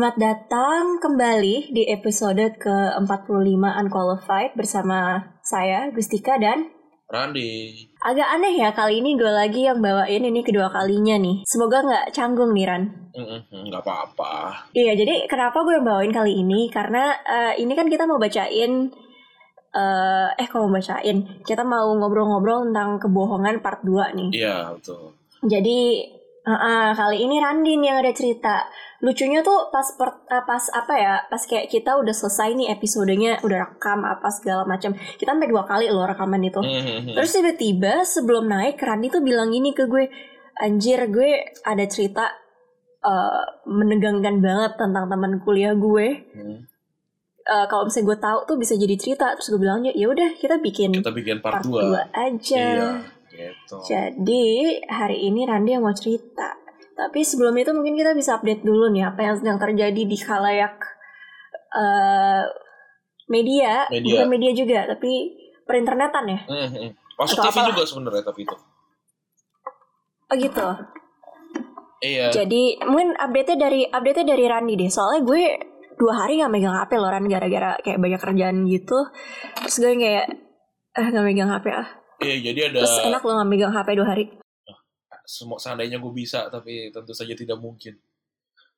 Selamat datang kembali di episode ke-45 Unqualified bersama saya Gustika dan Randi. agak aneh ya kali ini gue lagi yang bawain ini kedua kalinya nih. Semoga nggak canggung nih Ran. Nggak apa-apa. Iya jadi kenapa gue yang bawain kali ini karena eh, ini kan kita mau bacain eh eh kok mau bacain kita mau ngobrol-ngobrol tentang kebohongan part 2 nih. Iya betul. Jadi uh, uh, kali ini Randin yang ada cerita. Lucunya tuh pas per, uh, pas apa ya? Pas kayak kita udah selesai nih episodenya, udah rekam apa segala macam. Kita sampai dua kali loh rekaman itu. Mhm. Terus tiba-tiba sebelum naik Randi tuh bilang gini ke gue, anjir gue ada cerita uh, menegangkan banget tentang teman kuliah gue. Hmm. Uh, kalau misalnya gue tahu tuh bisa jadi cerita. Terus gue bilang ya udah kita bikin Kita bikin part, part 2 2. aja. Iya, gitu. Jadi hari ini Randi yang mau cerita. Tapi sebelum itu mungkin kita bisa update dulu nih apa yang sedang terjadi di khalayak eh, media, Media. bukan media juga, tapi perinternetan ya. Mhm. Masuk Atau TV apalah. juga sebenarnya tapi itu. Oh gitu. Iya. Jadi mungkin update-nya dari update-nya dari Randi deh. Soalnya gue dua hari nggak megang HP loh Ran gara-gara kayak banyak kerjaan gitu. Terus gue kayak eh nggak megang HP ah. Iya, jadi ada Terus enak lo nggak megang HP dua hari. semua seandainya gue bisa tapi tentu saja tidak mungkin.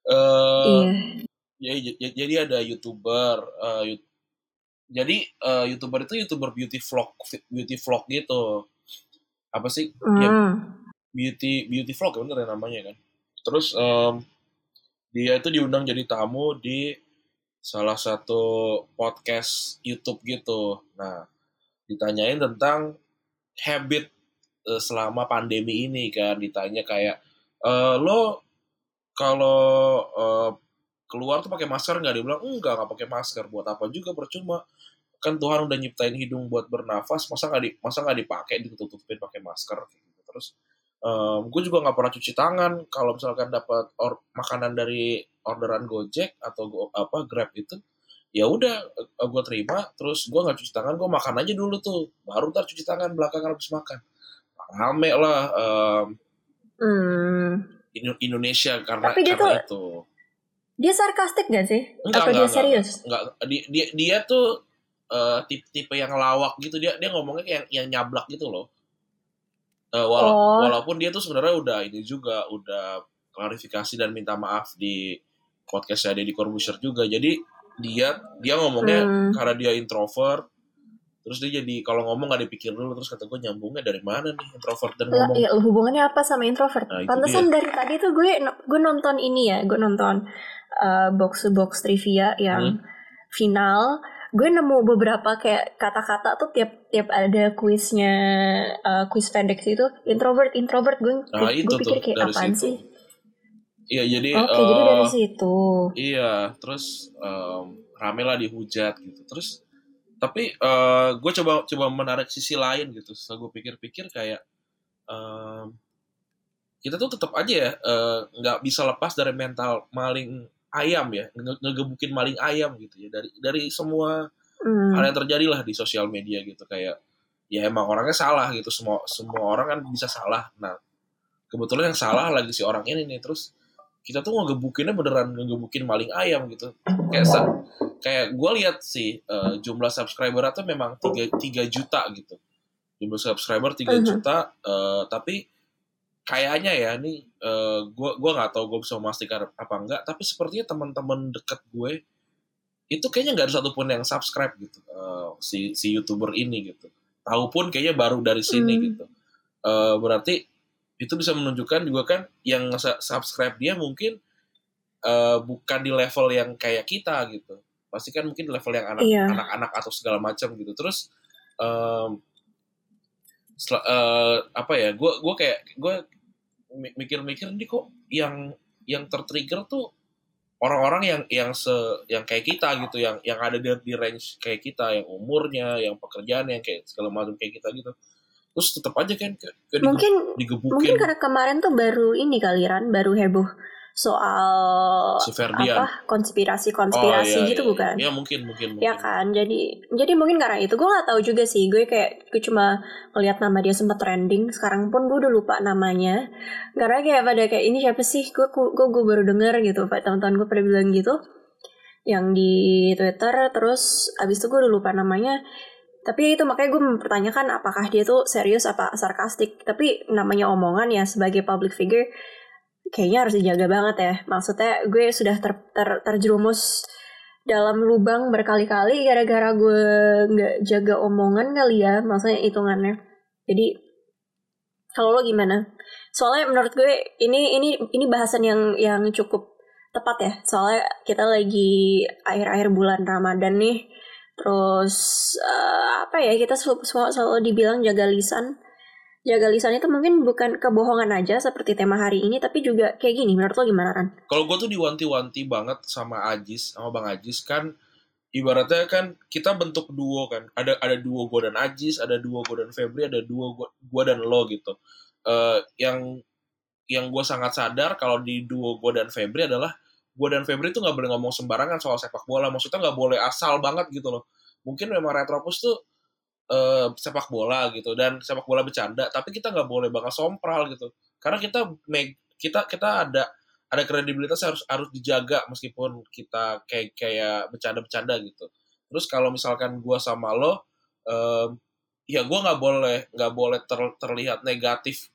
Eh, iya. ya- ya- jadi ada youtuber, eh, yu- jadi eh, youtuber itu youtuber beauty vlog, beauty vlog gitu. Apa sih? Ya, Hmm. beauty beauty vlog ya bener ya namanya kan terus em, dia itu diundang jadi tamu di salah satu podcast YouTube gitu nah ditanyain tentang habit eh, selama pandemi ini kan ditanya kayak "Eh, lo kalau eh, keluar tuh pakai masker nggak? Dia bilang enggak nggak pakai masker buat apa juga percuma. Kan Tuhan udah nyiptain hidung buat bernafas masa nggak di masa nggak dipakai ditutup-tutupin pakai masker gitu. Terus gue juga nggak pernah cuci tangan. Kalau misalkan dapat or- makanan dari orderan Gojek atau go- apa Grab itu ya udah gue terima terus gue nggak cuci tangan gue makan aja dulu tuh baru ntar cuci tangan belakangan habis makan rame lah em, Hmm. Indo- Indonesia karena Tapi dia karena tuh- itu Dia sarkastik gak sih? Enggak, Atau dia enggak, enggak. serius? nggak dia dia, dia tuh eh, tipe tipe yang lawak gitu dia dia ngomongnya kayak yang nyablak gitu loh Eh, wala- Oh. walaupun dia tuh sebenarnya udah ini juga udah klarifikasi dan minta maaf di podcastnya Deddy Corbuzier juga jadi dia dia ngomongnya Hmm. karena dia introvert terus dia jadi kalau ngomong nggak dipikir dulu terus kata gue nyambungnya dari mana nih introvert dan Lah, ngomong ya, hubungannya apa sama introvert? Nah, Pantesan dari tadi tuh gue gue nonton ini ya, gue nonton uh, box to box trivia yang Hmm. final. Gue nemu beberapa kayak kata-kata tuh tiap tiap ada kuisnya uh, kuis pendek itu introvert introvert gue Nah, gue, itu gue pikir tuh, kayak apaan situ. sih? Iya jadi Oke, eh, jadi dari situ. Iya, terus em, rame lah dihujat gitu. Terus tapi eh, gue coba coba menarik sisi lain gitu. Setelah gue pikir-pikir kayak em, kita tuh tetap aja ya eh, nggak bisa lepas dari mental maling ayam ya, nge- ngegebukin maling ayam gitu ya dari dari semua Hmm. hal yang terjadi lah di sosial media gitu kayak ya emang orangnya salah gitu semua semua orang kan bisa salah. Nah kebetulan yang salah lagi si orang ini nih terus kita tuh ngegebukinnya beneran ngegebukin maling ayam gitu kayak kayak gue lihat sih eh, jumlah subscriber tuh memang 3, 3 juta gitu jumlah subscriber 3 Mhm. juta eh, tapi kayaknya ya nih eh, gue gua nggak tahu gue bisa memastikan apa enggak tapi sepertinya teman-teman deket gue itu kayaknya nggak ada satupun yang subscribe gitu eh, si si youtuber ini gitu tahu pun kayaknya baru dari sini Hmm. gitu Eh, berarti itu bisa menunjukkan juga kan yang subscribe dia mungkin eh, bukan di level yang kayak kita gitu. Pasti kan mungkin level yang anak Iya. anak-anak atau segala macam gitu. Terus em, sel- eh, apa ya gue gue kayak gue mi- mikir-mikir nih kok yang yang tertrigger tuh orang-orang yang yang se yang kayak kita gitu yang yang ada di, di range kayak kita yang umurnya yang pekerjaan yang kayak segala macam kayak kita gitu terus tetap aja kan kayak dige- Mungkin digebukin mungkin karena kemarin tuh baru ini kali Ran, baru heboh soal si Ferdian apa konspirasi-konspirasi Oh, iya, gitu iya, bukan? ya mungkin mungkin Ya mungkin. kan, jadi jadi mungkin karena itu gue nggak tahu juga sih. Gue kayak gue cuma ngeliat nama dia sempat trending. Sekarang pun gue udah lupa namanya. Karena kayak pada kayak ini siapa sih? Gue gue gue baru denger gitu. Pak teman-teman gue pada bilang gitu. Yang di Twitter terus abis itu gue udah lupa namanya. Tapi itu makanya gue mempertanyakan apakah dia tuh serius apa sarkastik. Tapi namanya omongan ya sebagai public figure kayaknya harus dijaga banget ya. Maksudnya gue sudah ter, ter- terjerumus dalam lubang berkali-kali gara-gara gue nggak jaga omongan kali ya. Maksudnya hitungannya. Jadi kalau lo gimana? Soalnya menurut gue ini ini ini bahasan yang yang cukup tepat ya. Soalnya kita lagi akhir-akhir bulan Ramadan nih. Terus eh, apa ya kita sel- semua selalu dibilang jaga lisan. Jaga lisan itu mungkin bukan kebohongan aja seperti tema hari ini, tapi juga kayak gini. Menurut lo gimana Ran? kalau gue tuh diwanti-wanti banget sama Ajis sama Bang Ajis kan ibaratnya kan kita bentuk duo kan ada ada duo gue dan Ajis ada duo gue dan Febri ada duo gue gua dan lo gitu Eh yang yang gue sangat sadar kalau di duo gue dan Febri adalah gue dan Febri tuh nggak boleh ngomong sembarangan soal sepak bola. Maksudnya nggak boleh asal banget gitu loh. Mungkin memang Retropus tuh eh, sepak bola gitu dan sepak bola bercanda tapi kita nggak boleh bakal sompral gitu. Karena kita kita kita ada ada kredibilitas harus harus dijaga meskipun kita kayak kayak bercanda-bercanda gitu. Terus kalau misalkan gua sama lo em, ya gua nggak boleh nggak boleh ter- terlihat negatif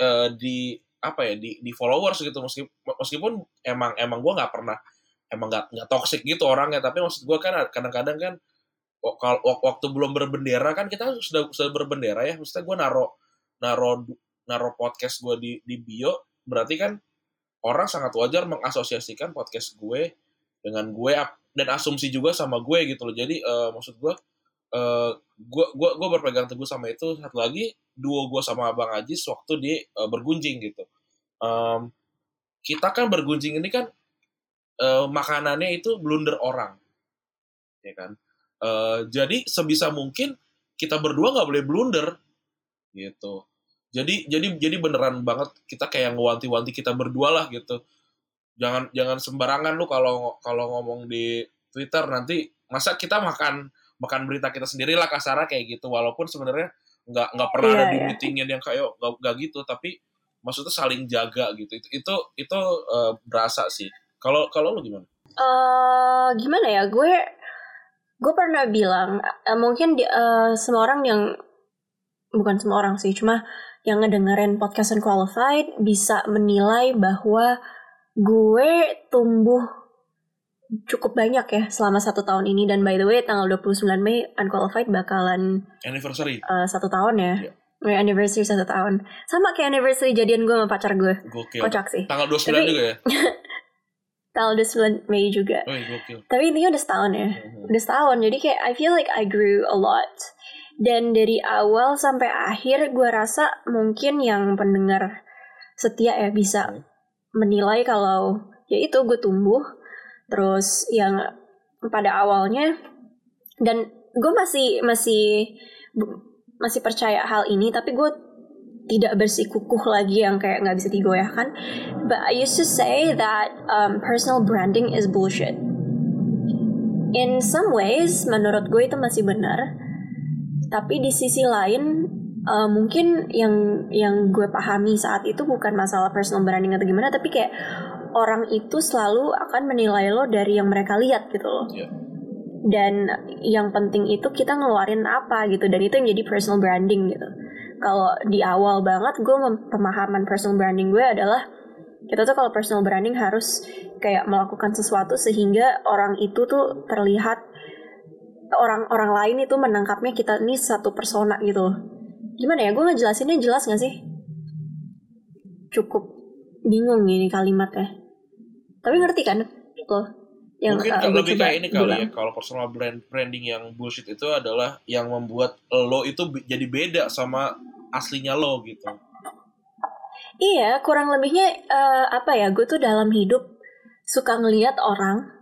eh, di apa ya di di followers gitu meskipun meskipun emang emang gua nggak pernah emang nggak nggak toxic gitu orangnya tapi maksud gua kan kadang-kadang kan kalau wak- waktu belum berbendera kan kita sudah sudah berbendera ya maksudnya gue naro naro naro podcast gue di di bio berarti kan orang sangat wajar mengasosiasikan podcast gue dengan gue dan asumsi juga sama gue gitu loh. Jadi eh, maksud gue eh, gue berpegang teguh sama itu. Satu lagi duo gue sama abang Ajis waktu di eh, bergunjing gitu. Em, kita kan bergunjing ini kan eh, makanannya itu blunder orang. Ya kan? Eh, jadi sebisa mungkin kita berdua nggak boleh blunder. Gitu. Jadi jadi jadi beneran banget kita kayak ngewanti-wanti kita berdua lah gitu. Jangan jangan sembarangan lu kalau kalau ngomong di Twitter nanti masa kita makan makan berita kita sendiri lah kasarnya kayak gitu. Walaupun sebenarnya nggak nggak pernah Iya, ada di iya. meetingin yang kayak nggak nggak gitu. Tapi maksudnya saling jaga gitu. Itu itu itu eh, berasa sih. Kalau kalau lu gimana? Eh gimana ya? Gue gue pernah bilang eh, mungkin di, eh, semua orang yang bukan semua orang sih cuma yang ngedengerin podcast unqualified bisa menilai bahwa gue tumbuh cukup banyak ya selama satu tahun ini. Dan by the way tanggal 29 Mei unqualified bakalan anniversary. eh, satu tahun ya. Iya. Eh, anniversary satu tahun. Sama kayak anniversary jadian gue sama pacar gue gokil. Kocak sih. Tanggal 29 Tapi- juga ya? Tanggal 29 Mei juga. Oh iya, gokil. Tapi intinya udah setahun ya. Mhm. udah setahun. Jadi kayak I feel like I grew a lot. Dan dari awal sampai akhir gue rasa mungkin yang pendengar setia ya bisa Hmm. menilai kalau ya itu gue tumbuh terus yang pada awalnya dan gue masih masih masih percaya hal ini tapi gue tidak bersikukuh lagi yang kayak nggak bisa digoyahkan. But I used to say that um, personal branding is bullshit. In some ways menurut gue itu masih benar. Tapi di sisi lain uh, mungkin yang yang gue pahami saat itu bukan masalah personal branding atau gimana tapi kayak orang itu selalu akan menilai lo dari yang mereka lihat gitu loh Iya. dan yang penting itu kita ngeluarin apa gitu dan itu yang jadi personal branding gitu kalau di awal banget gue pemahaman personal branding gue adalah kita tuh kalau personal branding harus kayak melakukan sesuatu sehingga orang itu tuh terlihat orang-orang lain itu menangkapnya kita ini satu persona gitu loh. Gimana ya? Gue ngejelasinnya jelas gak sih? Cukup bingung ini kalimatnya. Tapi ngerti kan? Lo? yang Mungkin uh, gue lebih kayak ini kali bilang. ya, kalau personal brand branding yang bullshit itu adalah yang membuat lo itu jadi beda sama aslinya lo gitu. Iya, kurang lebihnya eh, apa ya? Gue tuh dalam hidup suka ngelihat orang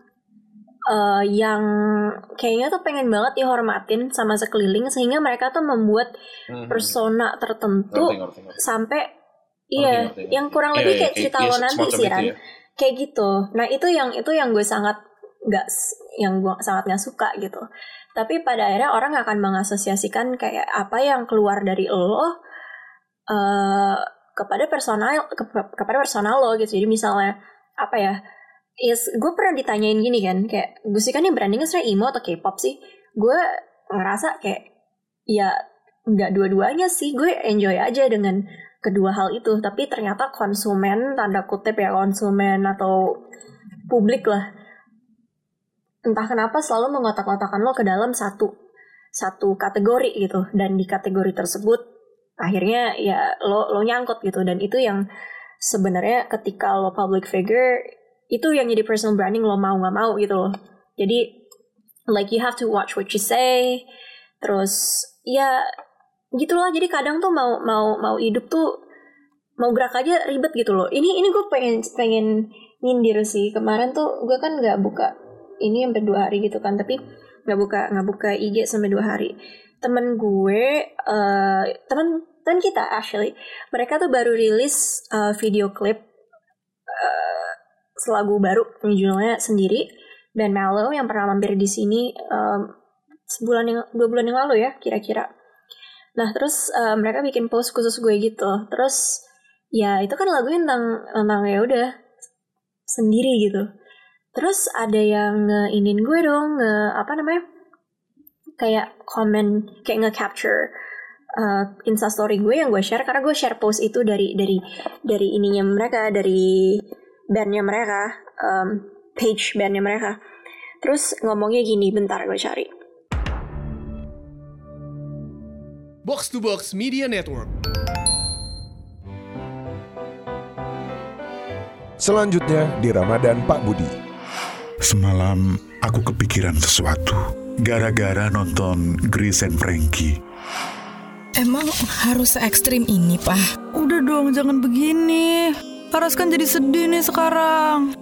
eh, yang kayaknya tuh pengen banget dihormatin sama sekeliling sehingga mereka tuh membuat Mhm. persona tertentu Ngerti, ngerti, ngerti. sampai iya, yang kurang Iya, lebih iya, kayak kayak- cerita iya, lo nanti sih Ran. ya. Kayak gitu. Nah itu yang itu yang gue sangat nggak yang gue sangat nggak suka gitu. Tapi pada akhirnya orang akan mengasosiasikan kayak apa yang keluar dari lo eh kepada personal ke- kepada personal lo gitu. Jadi misalnya apa ya? Is gue pernah ditanyain gini kan kayak gue sih kan yang brandingnya sebenarnya emo atau K-pop sih. Gue ngerasa kayak ya nggak dua-duanya sih. Gue enjoy aja dengan kedua hal itu. Tapi ternyata konsumen tanda kutip ya konsumen atau publik lah entah kenapa selalu mengotak-otakan lo ke dalam satu satu kategori gitu. Dan di kategori tersebut akhirnya ya lo lo nyangkut gitu. Dan itu yang sebenarnya ketika lo public figure itu yang jadi personal branding lo mau nggak mau gitu loh. Jadi like you have to watch what you say. Terus ya gitulah jadi kadang tuh mau mau mau hidup tuh mau gerak aja ribet gitu loh. Ini ini gue pengen pengen nyindir sih. Kemarin tuh gue kan nggak buka ini sampai dua hari gitu kan tapi nggak buka nggak buka IG sampai dua hari. Temen gue eh temen temen kita actually mereka tuh baru rilis eh, video klip eh, selagu baru judulnya sendiri band Mellow yang pernah mampir di sini em, sebulan yang dua bulan yang lalu ya kira-kira nah terus eh, mereka bikin post khusus gue gitu. Terus ya itu kan lagunya tentang tentang ya udah sendiri gitu. Terus ada yang ngeinin gue dong nge apa namanya kayak komen kayak nge-capture uh, instastory gue yang gue share karena gue share post itu dari dari dari ininya mereka dari bandnya mereka um, page bandnya mereka. Terus ngomongnya gini bentar gue cari Box to Box Media Network. Selanjutnya di Ramadan Pak Budi. Semalam aku kepikiran sesuatu gara-gara nonton Grace and Frankie. Emang harus se ekstrim ini, Pak? Udah dong, jangan begini. Harus kan jadi sedih nih sekarang.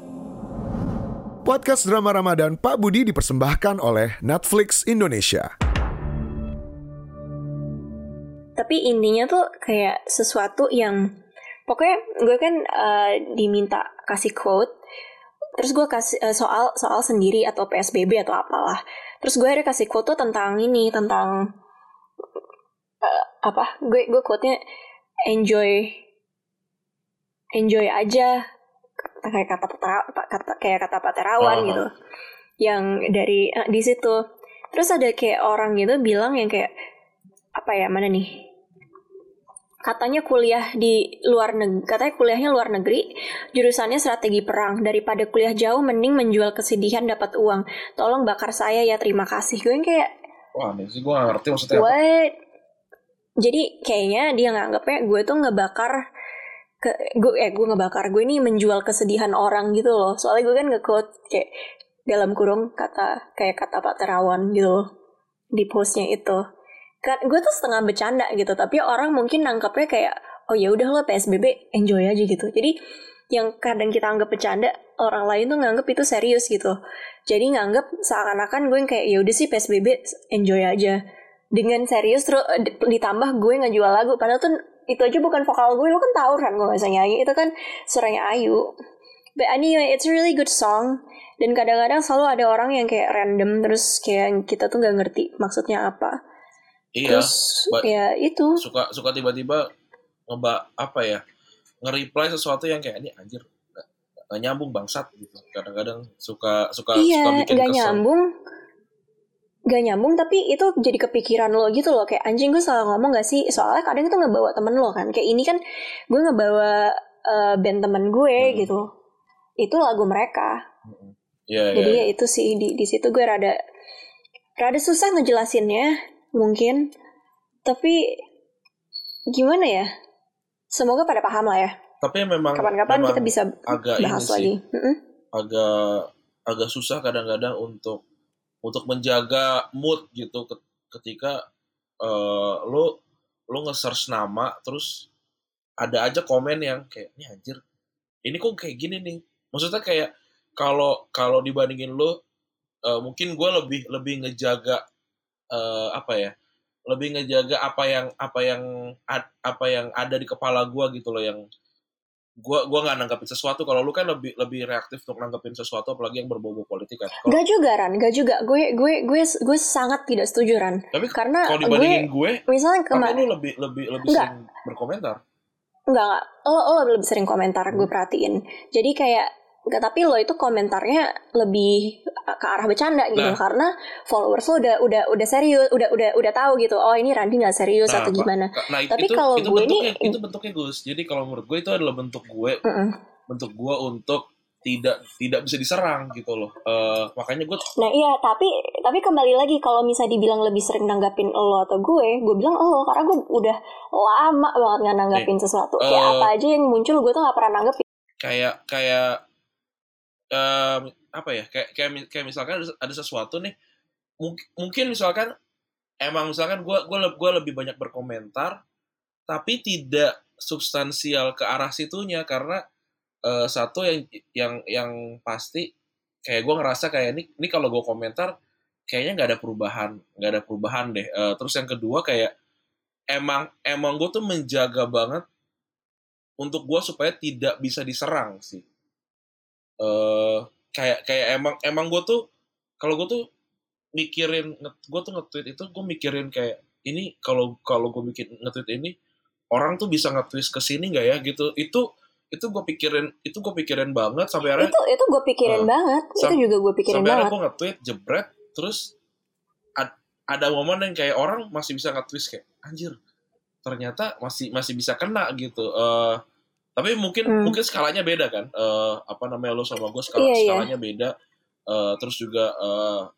Podcast drama Ramadan Pak Budi dipersembahkan oleh Netflix Indonesia. Tapi intinya tuh kayak sesuatu yang pokoknya gue kan uh, diminta kasih quote terus gue kasih uh, soal soal sendiri atau psbb atau apalah. Terus gue ada kasih quote tuh tentang ini tentang uh, apa? Gue gue quote nya enjoy enjoy aja kayak kata kata kayak kata Pak Terawan Oh. gitu. Yang dari eh, di situ. Terus ada kayak orang gitu bilang yang kayak apa ya mana nih? Katanya kuliah di luar negeri katanya kuliahnya luar negeri jurusannya strategi perang. Daripada kuliah jauh mending menjual kesedihan dapat uang. Tolong bakar saya ya terima kasih. Gue yang kayak Wah, ini sih gue gak ngerti maksudnya apa. what? Jadi kayaknya dia nganggapnya gue tuh ngebakar ke gue eh gue ngebakar. Gue nih menjual kesedihan orang gitu loh. Soalnya gue kan nge-quote kayak dalam kurung kata kayak kata Pak Terawan gitu loh di postnya itu gue tuh setengah bercanda gitu tapi orang mungkin nangkepnya kayak oh ya udah lo PSBB enjoy aja gitu. Jadi yang kadang kita anggap bercanda orang lain tuh nganggep itu serius gitu. Jadi nganggep seakan-akan gue yang kayak ya udah sih PSBB enjoy aja. Dengan serius terus eh, di- ditambah gue ngejual lagu. Padahal tuh itu aja bukan vokal gue lo kan tahu kan gue gak bisa nyanyi itu kan suaranya Ayu. But anyway it's a really good song. Dan kadang-kadang selalu ada orang yang kayak random terus kayak kita tuh nggak ngerti maksudnya apa Iya, terus ya itu. suka suka tiba-tiba ngeba apa ya nge-reply sesuatu yang kayak ini anjir nggak nggak nyambung bangsat gitu. Kadang-kadang suka suka suka iya bikin nggak kesel. nyambung. Gak nyambung tapi itu jadi kepikiran lo gitu loh. Kayak anjing gue salah ngomong gak sih? Soalnya kadang itu ngebawa temen lo kan. Kayak ini kan gue ngebawa eh, band temen gue Hmm. gitu. Itu lagu mereka. Iya, jadi iya. ya itu sih di di situ gue rada rada susah ngejelasinnya mungkin. Tapi gimana ya? Semoga pada paham lah ya. Tapi memang kapan-kapan memang kita bisa agak bahas ini sih. lagi. Mm-mm. agak agak susah kadang-kadang untuk untuk menjaga mood gitu ketika uh, lo lo nge-search nama terus ada aja komen yang kayak ini anjir ini kok kayak gini nih. Maksudnya kayak kalau kalau dibandingin lo uh, mungkin gue lebih lebih ngejaga uh, apa ya lebih ngejaga apa yang apa yang apa yang ada di kepala gue gitu loh yang gua gua nggak nanggapin sesuatu. Kalau lu kan lebih lebih reaktif untuk nanggapin sesuatu apalagi yang berbau politik kan. Kalo, gak juga Ran gak juga. Gue gue gue gue sangat tidak setuju Ran. Tapi karena kalau dibandingin gue, gue misalnya kemarin lu lebih lebih lebih enggak. sering berkomentar? Enggak enggak lo lo lebih sering komentar hmm. gue perhatiin. Jadi kayak Gak, tapi lo itu komentarnya lebih ke arah bercanda gitu nah. karena followers lo udah udah udah serius, udah udah udah tahu gitu. Oh ini Randy nggak serius nah, atau gimana. Nah, tapi kalau gue ini itu bentuknya Gus. Jadi kalau menurut gue itu adalah bentuk gue, uh -uh. bentuk gue untuk tidak tidak bisa diserang gitu loh. Uh, makanya gue. Nah iya, tapi tapi kembali lagi kalau misalnya dibilang lebih sering nanggapin lo atau gue, gue bilang lo karena gue udah lama banget nggak nanggapin nih, sesuatu. Kayak uh, apa aja yang muncul gue tuh nggak pernah nanggapin. Kayak kayak um, apa ya kayak kayak kayak misalkan ada, sesuatu nih mungkin mungkin misalkan emang misalkan gue gue gue lebih banyak berkomentar tapi tidak substansial ke arah situnya karena uh, satu yang yang yang pasti kayak gue ngerasa kayak ini ini kalau gue komentar kayaknya nggak ada perubahan nggak ada perubahan deh. Uh, terus yang kedua kayak emang emang gue tuh menjaga banget untuk gue supaya tidak bisa diserang sih uh, kayak kayak emang emang gue tuh kalau gue tuh mikirin gue tuh nge-tweet itu gue mikirin kayak ini kalau kalau gue bikin nge-tweet ini orang tuh bisa nge-tweet ke sini nggak ya? Gitu. Itu itu gue pikirin itu gue pikirin banget sampai akhirnya itu itu gue pikirin uh, banget. Itu juga gue pikirin sampai banget. gue nge-tweet jebret terus ad, ada momen yang kayak orang masih bisa nge-tweet kayak anjir ternyata masih masih bisa kena gitu. Uh, tapi mungkin hmm. mungkin skalanya beda kan uh, apa namanya lo sama gue skala yeah, iya. skalanya yeah. beda uh, terus juga uh,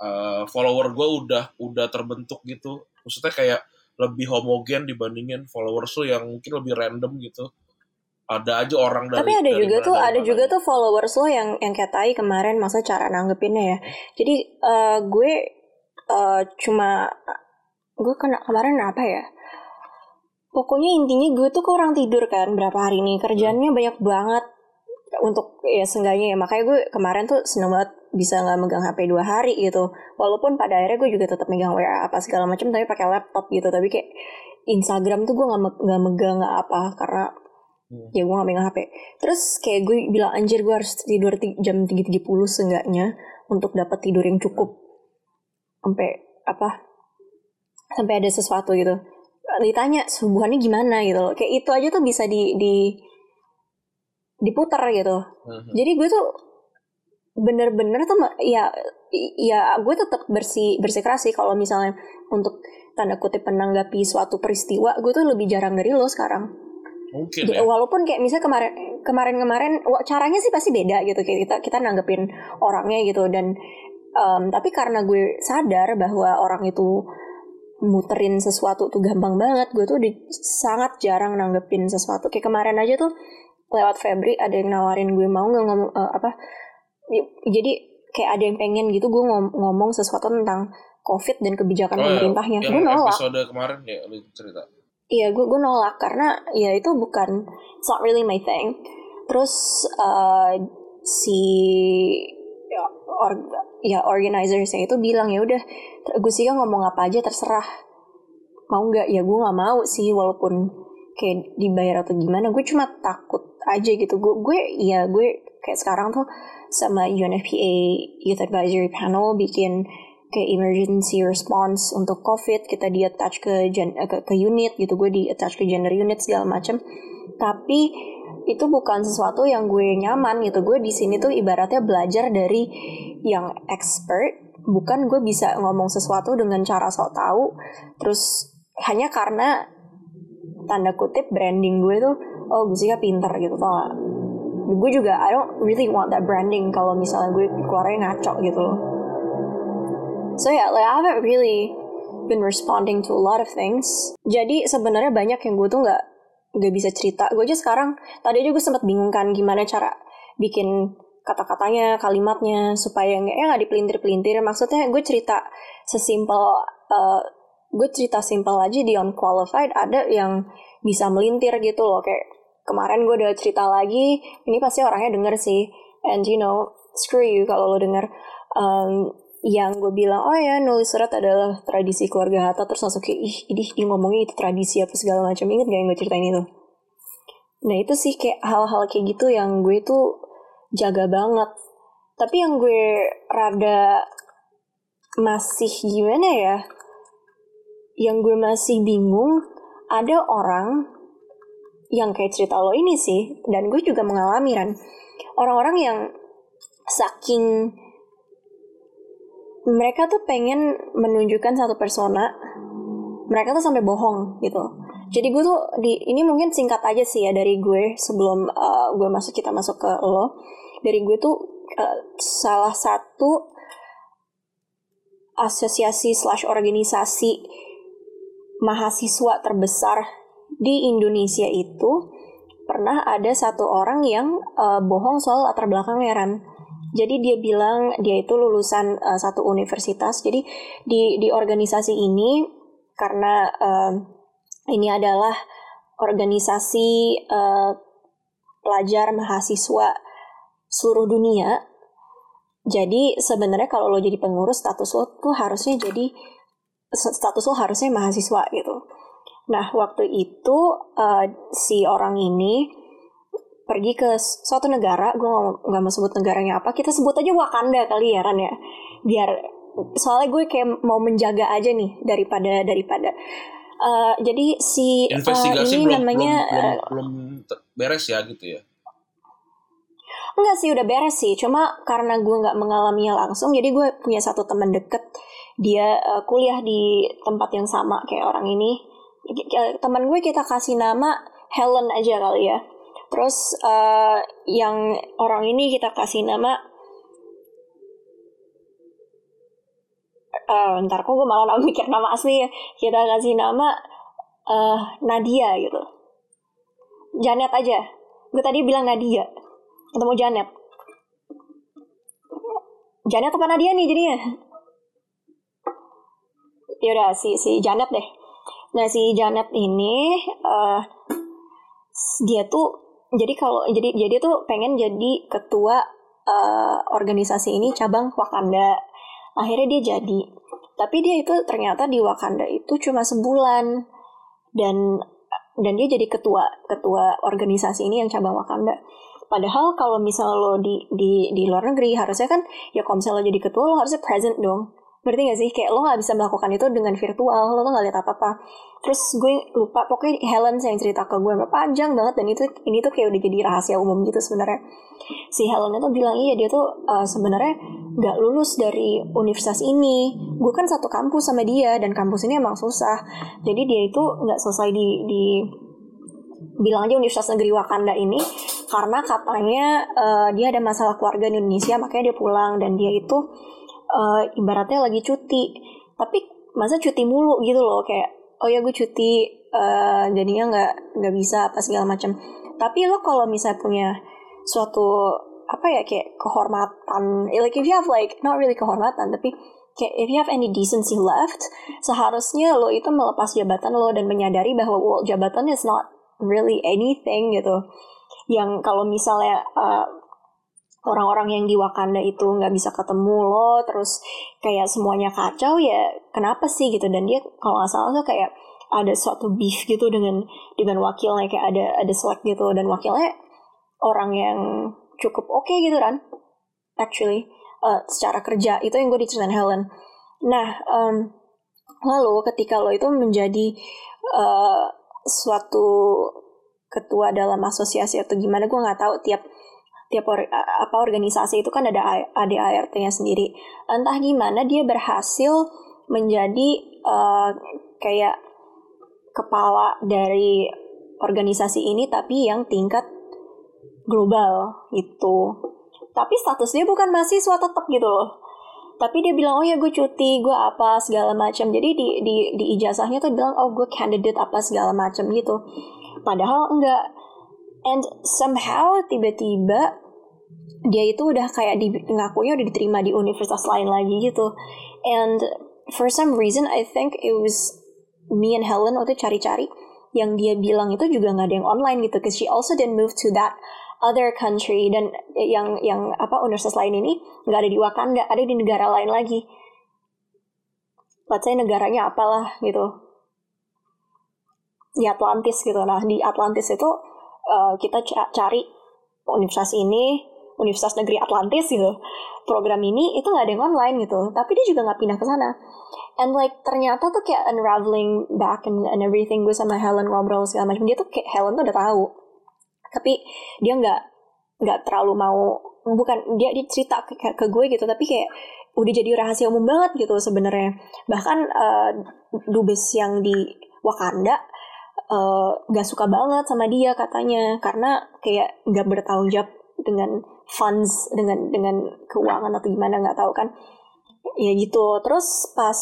uh, follower gue udah udah terbentuk gitu maksudnya kayak lebih homogen dibandingin followers lo yang mungkin lebih random gitu ada aja orang dari tapi ada dari juga tuh ada juga tuh followers lo yang yang kayak tai kemarin masa cara nanggepinnya ya jadi uh, gue uh, cuma gue kena kemarin apa ya pokoknya intinya gue tuh kurang tidur kan. Berapa hari ini? Kerjanya banyak banget untuk ya seenggaknya ya. Makanya gue kemarin tuh seneng banget bisa nggak megang HP dua hari gitu. Walaupun pada akhirnya gue juga tetap megang WA apa segala macam tapi pakai laptop gitu. Tapi kayak Instagram tuh gue nggak nggak megang nggak apa karena hmm. ya gue nggak megang HP terus kayak gue bilang anjir gue harus tidur jam tiga tiga puluh seenggaknya untuk dapat tidur yang cukup. Sampai apa sampai ada sesuatu gitu ditanya hubungannya gimana? gitu loh. Kayak itu aja tuh bisa di di diputar gitu. Uh-huh. jadi gue tuh bener-bener tuh ya ya gue tetap bersih bersikeras sih kalau misalnya untuk tanda kutip menanggapi suatu peristiwa gue tuh lebih jarang dari lo sekarang. Mungkin ya. walaupun kayak misalnya kemarin kemarin kemarin caranya sih pasti beda gitu. Kayak kita kita nanggepin orangnya gitu dan um, tapi karena gue sadar bahwa orang itu muterin sesuatu tuh gampang banget. Gue tuh di, sangat jarang nanggepin sesuatu. Kayak kemarin aja tuh lewat Febri ada yang nawarin gue mau nggak ngomong uh, apa jadi kayak ada yang pengen gitu gue ngom ngomong sesuatu tentang covid dan kebijakan oh, pemerintahnya. Gue nolak. episode kemarin ya lu cerita. Iya gue gue nolak karena ya itu bukan it's not really my thing. Terus uh, si or, ya organizersnya itu bilang ya udah gue sih ngomong apa aja terserah. Mau nggak? Ya gue nggak mau sih walaupun kayak dibayar atau gimana. Gue cuma takut aja gitu. Gue gue ya gue kayak sekarang tuh sama UNFPA Youth Advisory Panel bikin kayak emergency response untuk COVID. Kita di attach ke, gen, ke ke unit gitu. Gue di attach ke gender unit segala macam tapi itu bukan sesuatu yang gue nyaman gitu. Gue di sini tuh ibaratnya belajar dari yang expert. Bukan gue bisa ngomong sesuatu dengan cara sok tahu. Terus hanya karena tanda kutip branding gue tuh oh gue sih pinter gitu tau gue juga I don't really want that branding kalau misalnya gue keluarnya ngaco gitu loh. So yeah like I haven't really been responding to a lot of things. Jadi sebenarnya banyak yang gue tuh nggak gak bisa cerita. Gue aja sekarang tadi aja gue sempat bingung kan gimana cara bikin kata-katanya kalimatnya supaya nggak ya nggak dipelintir-pelintir. Maksudnya gue cerita sesimpel uh, gue cerita simpel aja di unqualified ada yang bisa melintir gitu loh. Kayak kemarin gue udah cerita lagi ini pasti orangnya denger sih. And you know screw you kalau lo denger. Um, yang gue bilang oh ya nulis surat adalah tradisi keluarga Hatta. Terus langsung kayak ih ini dia ngomongnya itu tradisi apa segala macam. Inget gak yang gue ceritain itu? Nah itu sih kayak hal-hal kayak gitu yang gue tuh jaga banget. Tapi yang gue rada masih gimana ya? Yang gue masih bingung ada orang yang kayak cerita lo ini sih dan gue juga mengalami kan orang-orang yang saking mereka tuh pengen menunjukkan satu persona. Mereka tuh sampai bohong gitu. Jadi gue tuh di ini mungkin singkat aja sih ya dari gue sebelum uh, gue masuk kita masuk ke lo. Dari gue tuh uh, salah satu asosiasi slash organisasi mahasiswa terbesar di Indonesia itu pernah ada satu orang yang uh, bohong soal latar belakangnya Ran. Jadi dia bilang dia itu lulusan uh, satu universitas. Jadi di di organisasi ini karena uh, ini adalah organisasi uh, pelajar mahasiswa seluruh dunia. Jadi sebenarnya kalau lo jadi pengurus status lo tuh harusnya jadi status lo harusnya mahasiswa gitu. Nah waktu itu uh, si orang ini pergi ke suatu negara, gue nggak mau sebut negaranya apa, kita sebut aja Wakanda kali ya Ran ya, biar soalnya gue kayak mau menjaga aja nih daripada daripada. Uh, jadi si uh, ini belum, namanya belum, belum, belum beres ya gitu ya? Enggak sih udah beres sih, cuma karena gue nggak mengalaminya langsung, jadi gue punya satu teman deket. Dia uh, kuliah di tempat yang sama kayak orang ini. Teman gue kita kasih nama Helen aja kali ya terus uh, yang orang ini kita kasih nama uh, ntar kok gue malah mikir nama asli ya kita kasih nama uh, Nadia gitu. Janet aja. Gue tadi bilang Nadia. Ketemu Janet. Janet apa Nadia nih jadinya? Ya udah si si Janet deh. Nah si Janet ini uh, dia tuh jadi kalau jadi jadi tuh pengen jadi ketua uh, organisasi ini cabang Wakanda. Akhirnya dia jadi. Tapi dia itu ternyata di Wakanda itu cuma sebulan. Dan dan dia jadi ketua ketua organisasi ini yang cabang Wakanda. Padahal kalau misal lo di di di luar negeri harusnya kan ya kalau misalnya lo jadi ketua lo harusnya present dong berarti gak sih? Kayak lo gak bisa melakukan itu dengan virtual lo tuh gak lihat apa apa terus gue lupa pokoknya Helen yang cerita ke gue panjang banget. Dan itu ini tuh kayak udah jadi rahasia umum gitu sebenarnya. Si Helen itu bilang iya dia tuh uh, sebenarnya nggak lulus dari universitas ini. Gue kan satu kampus sama dia dan kampus ini emang susah. Jadi dia itu nggak selesai di di bilang aja Universitas Negeri Wakanda ini karena katanya uh, dia ada masalah keluarga di Indonesia makanya dia pulang. Dan dia itu uh, ibaratnya lagi cuti. Tapi masa cuti mulu gitu loh kayak oh ya gue cuti uh, jadinya nggak nggak bisa apa segala macam. Tapi lo kalau misalnya punya suatu apa ya kayak kehormatan like if you have like not really kehormatan tapi kayak if you have any decency left seharusnya lo itu melepas jabatan lo dan menyadari bahwa well, jabatan is not really anything gitu. Yang kalau misalnya uh, orang-orang yang di Wakanda itu nggak bisa ketemu lo terus kayak semuanya kacau ya kenapa sih gitu? Dan dia kalau nggak salah tuh kayak ada suatu beef gitu dengan dengan wakilnya kayak ada ada selek gitu. Dan wakilnya orang yang cukup oke okay gitu kan actually. Uh, secara kerja itu yang gue diceritain Helen. Nah um, lalu ketika lo itu menjadi uh, suatu ketua dalam asosiasi atau gimana gue nggak tahu tiap tiap or, apa organisasi itu kan ada ADART-nya sendiri. Entah gimana dia berhasil menjadi uh, kayak kepala dari organisasi ini tapi yang tingkat global itu. Tapi statusnya bukan mahasiswa tetap gitu loh. Tapi dia bilang, oh ya gue cuti, gue apa, segala macam. Jadi di, di, di ijazahnya tuh bilang, oh gue candidate apa, segala macam gitu. Padahal enggak and somehow tiba-tiba dia itu udah kayak di, ngakunya udah diterima di universitas lain lagi gitu. And for some reason I think it was me and Helen waktu cari-cari. Yang dia bilang itu juga nggak ada yang online gitu because she also didn't move to that other country. Dan yang yang apa universitas lain ini nggak ada di Wakanda ada di negara lain lagi. Let's say negaranya apalah gitu. Di Atlantis gitu. Nah di Atlantis itu uh, kita ca- cari universitas ini Universitas Negeri Atlantis gitu. Program ini itu nggak ada yang online gitu. Tapi dia juga nggak pindah ke sana. And like ternyata tuh kayak unraveling back and, and everything gue sama Helen ngobrol segala macam. Dia tuh kayak Helen tuh udah tahu. Tapi dia nggak nggak terlalu mau bukan dia dia cerita ke, ke gue gitu. Tapi kayak udah jadi rahasia umum banget gitu sebenarnya. Bahkan uh, dubes yang di Wakanda uh, gak suka banget sama dia katanya. Karena kayak nggak bertanggung jawab dengan funds dengan dengan keuangan atau gimana nggak tahu kan. Ya gitu. Terus pas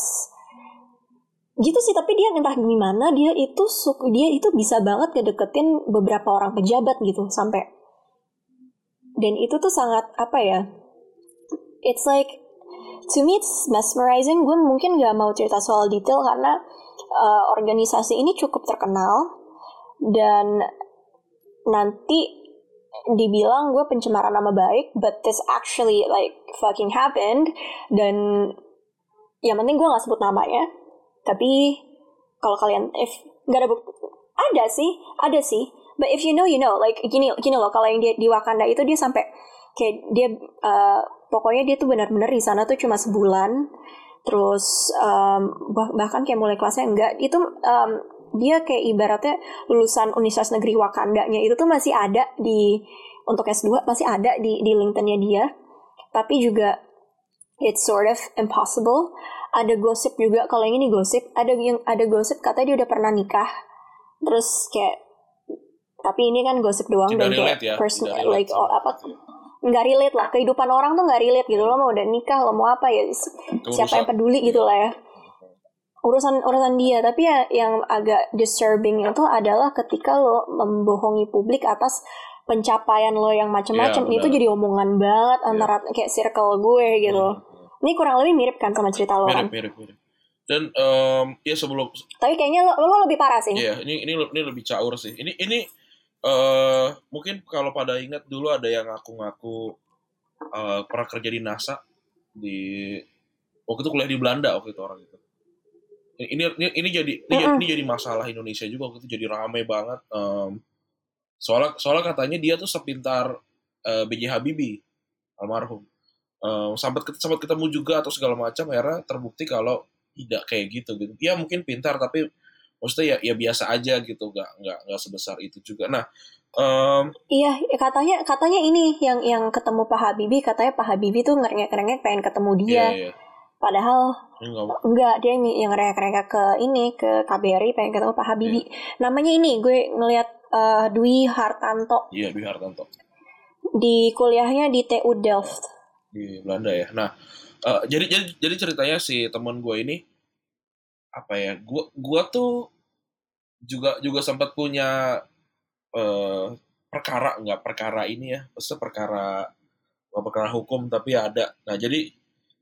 gitu sih tapi dia entah gimana dia itu dia itu bisa banget ngedeketin beberapa orang pejabat gitu sampai. Dan itu tuh sangat apa ya it's like to me it's mesmerizing. Gue mungkin gak mau cerita soal detail karena uh, organisasi ini cukup terkenal dan nanti dibilang gue pencemaran nama baik, but this actually like fucking happened dan yang penting gue nggak sebut namanya. Tapi kalau kalian if nggak ada bukti, ada sih, ada sih. But if you know, you know. Like gini, gini loh. Kalau yang dia di Wakanda itu dia sampai kayak dia uh, pokoknya dia tuh benar-benar di sana tuh cuma sebulan. Terus um, bahkan kayak mulai kelasnya enggak. Itu um, dia kayak ibaratnya lulusan Universitas Negeri Wakandanya itu tuh masih ada di untuk S2 masih ada di di LinkedIn-nya dia. Tapi juga it's sort of impossible. Ada gosip juga kalau yang ini gosip, ada yang ada gosip katanya dia udah pernah nikah. Terus kayak tapi ini kan gosip doang Tidak dan kayak ya, personal like oh, apa nggak relate lah. Kehidupan orang tuh nggak relate gitu. Lo mau udah nikah lo mau apa ya? Siapa yang peduli gitu lah ya. Urusan urusan dia. Tapi ya yang agak disturbing itu adalah ketika lo membohongi publik atas pencapaian lo yang macam-macam. Iya, itu jadi omongan banget antara kayak circle gue gitu. Ini kurang lebih mirip kan sama cerita lo kan? mirip mirip mirip. Dan em, ya sebelum tapi kayaknya lo, lo lebih parah sih. Iya, ini ini ini lebih caur sih. Ini ini eh mungkin kalau pada ingat dulu ada yang ngaku-ngaku eh, pernah kerja di NASA di waktu itu kuliah di Belanda waktu itu orang itu. Ini ini ini jadi ini, jadi- Mm-mm. ini jadi masalah Indonesia juga waktu itu jadi ramai banget. em, soalnya soalnya katanya dia tuh sepintar eh, B.J. Habibie almarhum. Eh, sempat sempat ketemu juga atau segala macam akhirnya terbukti kalau tidak kayak gitu gitu. Ya mungkin pintar tapi maksudnya ya ya biasa aja gitu nggak nggak nggak sebesar itu juga. Nah em, Iya, ya katanya katanya ini yang yang ketemu Pak Habibie katanya Pak Habibie tuh ngerengek-ngerengek pengen ketemu dia. iya iya. Padahal ini nggak enggak dia yang yang ngerengek-ngerengek ke ini ke KBRI pengen ketemu Pak Habibie. Namanya ini gue ngelihat eh, Dwi Hartanto. Iya Dwi Hartanto. Di kuliahnya di TU Delft. di Belanda ya. Nah eh, jadi jadi jadi ceritanya si teman gue ini apa ya gua gua tuh juga juga sempat punya eh, perkara nggak perkara ini ya maksudnya perkara perkara hukum tapi ada. Nah jadi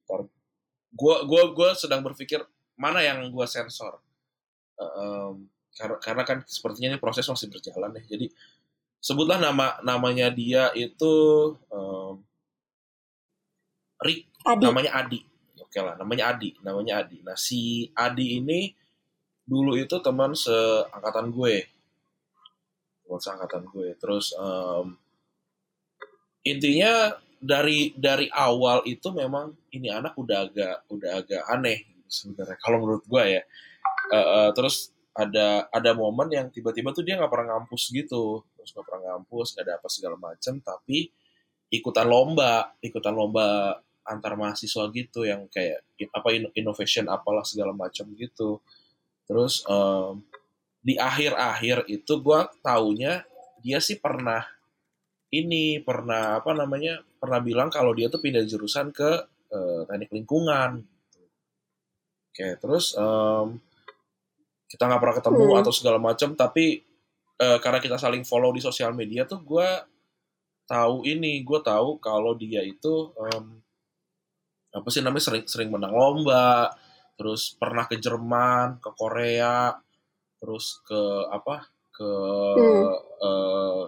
ntar, gua gua gua sedang berpikir mana yang gua sensor. Em, karena karena kan sepertinya ini proses masih berjalan ya jadi sebutlah nama namanya dia itu em, Rick Adi. namanya Adi oke lah namanya Adi namanya Adi. Nah si Adi ini dulu itu teman seangkatan gue. Teman seangkatan gue. Terus em, intinya dari dari awal itu memang ini anak udah agak udah agak aneh sebenarnya kalau menurut gue ya. Eh, eh, terus ada ada momen yang tiba-tiba tuh dia nggak pernah ngampus gitu. Terus nggak pernah ngampus nggak ada apa segala macam tapi ikutan lomba ikutan lomba antar mahasiswa gitu yang kayak apa in- innovation apalah segala macam gitu terus em, di akhir-akhir itu gua taunya dia sih pernah ini pernah apa namanya pernah bilang kalau dia tuh pindah jurusan ke eh, teknik lingkungan oke terus em, kita nggak pernah ketemu Hmm. atau segala macam tapi eh, karena kita saling follow di sosial media tuh gua tahu ini gue tahu kalau dia itu em, apa sih namanya sering sering menang lomba terus pernah ke Jerman ke Korea terus ke apa ke Hmm. eh,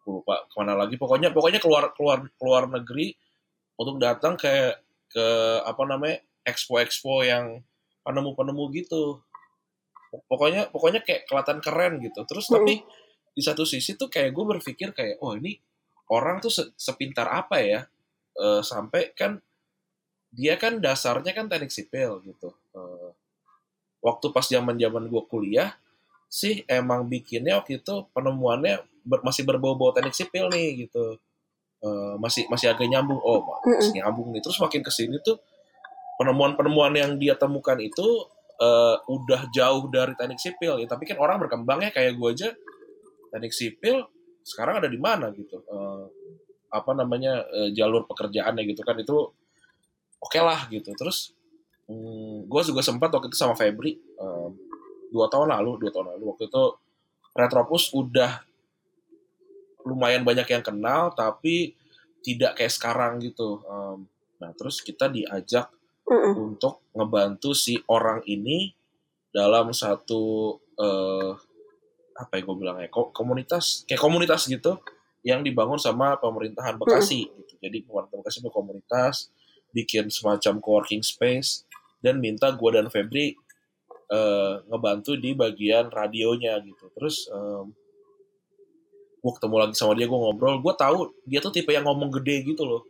gue lupa ke mana lagi pokoknya pokoknya keluar keluar keluar negeri untuk datang ke ke apa namanya expo-expo yang penemu-penemu gitu pokoknya pokoknya kayak kelihatan keren gitu terus Hmm. tapi di satu sisi tuh kayak gue berpikir kayak oh ini orang tuh se- sepintar apa ya Eh, sampai kan dia kan dasarnya kan teknik sipil gitu. Eh, waktu pas zaman zaman gue kuliah sih emang bikinnya waktu itu penemuannya ber- masih berbau-bau teknik sipil nih gitu. Eh, masih masih agak nyambung. Oh masih nyambung nih. Terus makin ke sini tuh penemuan-penemuan yang dia temukan itu eh, udah jauh dari teknik sipil ya. Tapi kan orang berkembang ya kayak gue aja. Teknik sipil sekarang ada di mana gitu? Eh, apa namanya eh, jalur pekerjaannya gitu kan. Itu oke lah gitu terus gue juga sempat waktu itu sama Febri eh, dua tahun lalu dua tahun lalu waktu itu Retropus udah lumayan banyak yang kenal tapi tidak kayak sekarang gitu Em, nah terus kita diajak Mm-mm. untuk ngebantu si orang ini dalam satu eh, apa ya gue bilang ya ko- komunitas kayak komunitas gitu yang dibangun sama pemerintahan Bekasi gitu. Jadi pemerintahan Bekasi punya komunitas bikin semacam co-working space dan minta gue dan Febri eh, ngebantu di bagian radionya gitu. Terus em, gue ketemu lagi sama dia gue ngobrol, gue tahu dia tuh tipe yang ngomong gede gitu loh,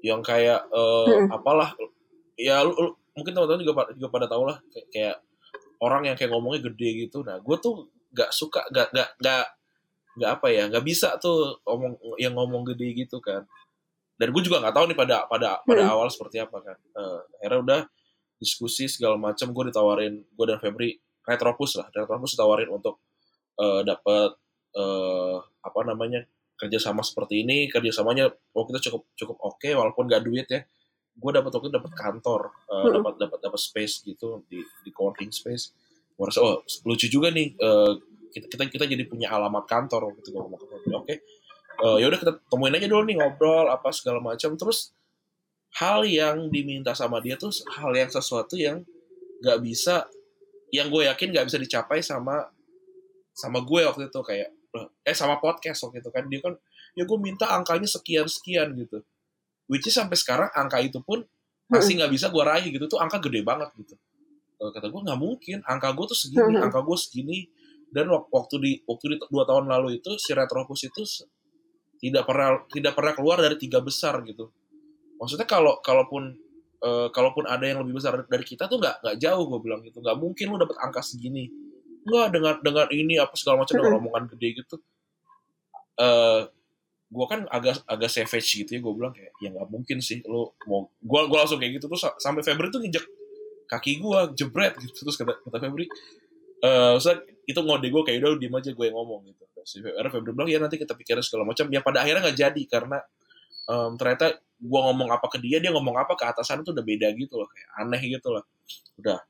yang kayak eh, Mm-mm. apalah ya lu, lu- mungkin teman-teman juga juga pada tahu lah kayak, kayak orang yang kayak ngomongnya gede gitu nah gue tuh nggak suka nggak nggak nggak nggak apa ya nggak bisa tuh ngomong yang ngomong gede gitu kan dan gue juga nggak tahu nih pada pada pada Hmm. awal seperti apa kan Eh, akhirnya udah diskusi segala macam gue ditawarin gue dan Febri Retropus lah Retropus ditawarin untuk eh, dapat eh, apa namanya kerjasama seperti ini kerjasamanya waktu itu cukup cukup oke walaupun nggak duit ya gue dapat waktu itu dapat kantor eh, Hmm. dapat dapat dapat space gitu di di coworking space gue rasa oh lucu juga nih eh, kita, kita kita jadi punya alamat kantor waktu itu gue ngomong ke Febri Eh, ya udah kita temuin aja dulu nih ngobrol apa segala macam. Terus hal yang diminta sama dia tuh hal yang sesuatu yang nggak bisa yang gue yakin nggak bisa dicapai sama sama gue waktu itu kayak eh sama podcast waktu itu kan. Dia kan ya gue minta angkanya sekian sekian gitu. Which is sampai sekarang angka itu pun masih nggak bisa gue raih gitu. Tuh angka gede banget gitu. Eh, kata gue nggak mungkin. Angka gue tuh segini Mhm. angka gue segini. Dan wak- waktu di waktu di dua tahun lalu itu si Retropus itu tidak pernah tidak pernah keluar dari tiga besar gitu. Maksudnya kalau kalaupun eh, kalaupun ada yang lebih besar dari kita tuh nggak nggak jauh gue bilang gitu. Nggak mungkin lu dapet angka segini. Nggak dengan dengan ini apa segala macam dengan omongan gede gitu. Eh gue kan agak agak savage gitu ya gue bilang kayak ya nggak mungkin sih lu mau gue gue langsung kayak gitu. Terus sa- sampai Febri tuh nginjek kaki gue jebret gitu. Terus kata kata Febri eh itu ngode gue kayak udah lu diem aja gue yang ngomong gitu si Febri, Febri bilang ya nanti kita pikirin segala macam. Ya pada akhirnya nggak jadi karena em, ternyata gue ngomong apa ke dia dia ngomong apa ke atasan tuh udah beda gitu loh kayak aneh gitu loh. Udah.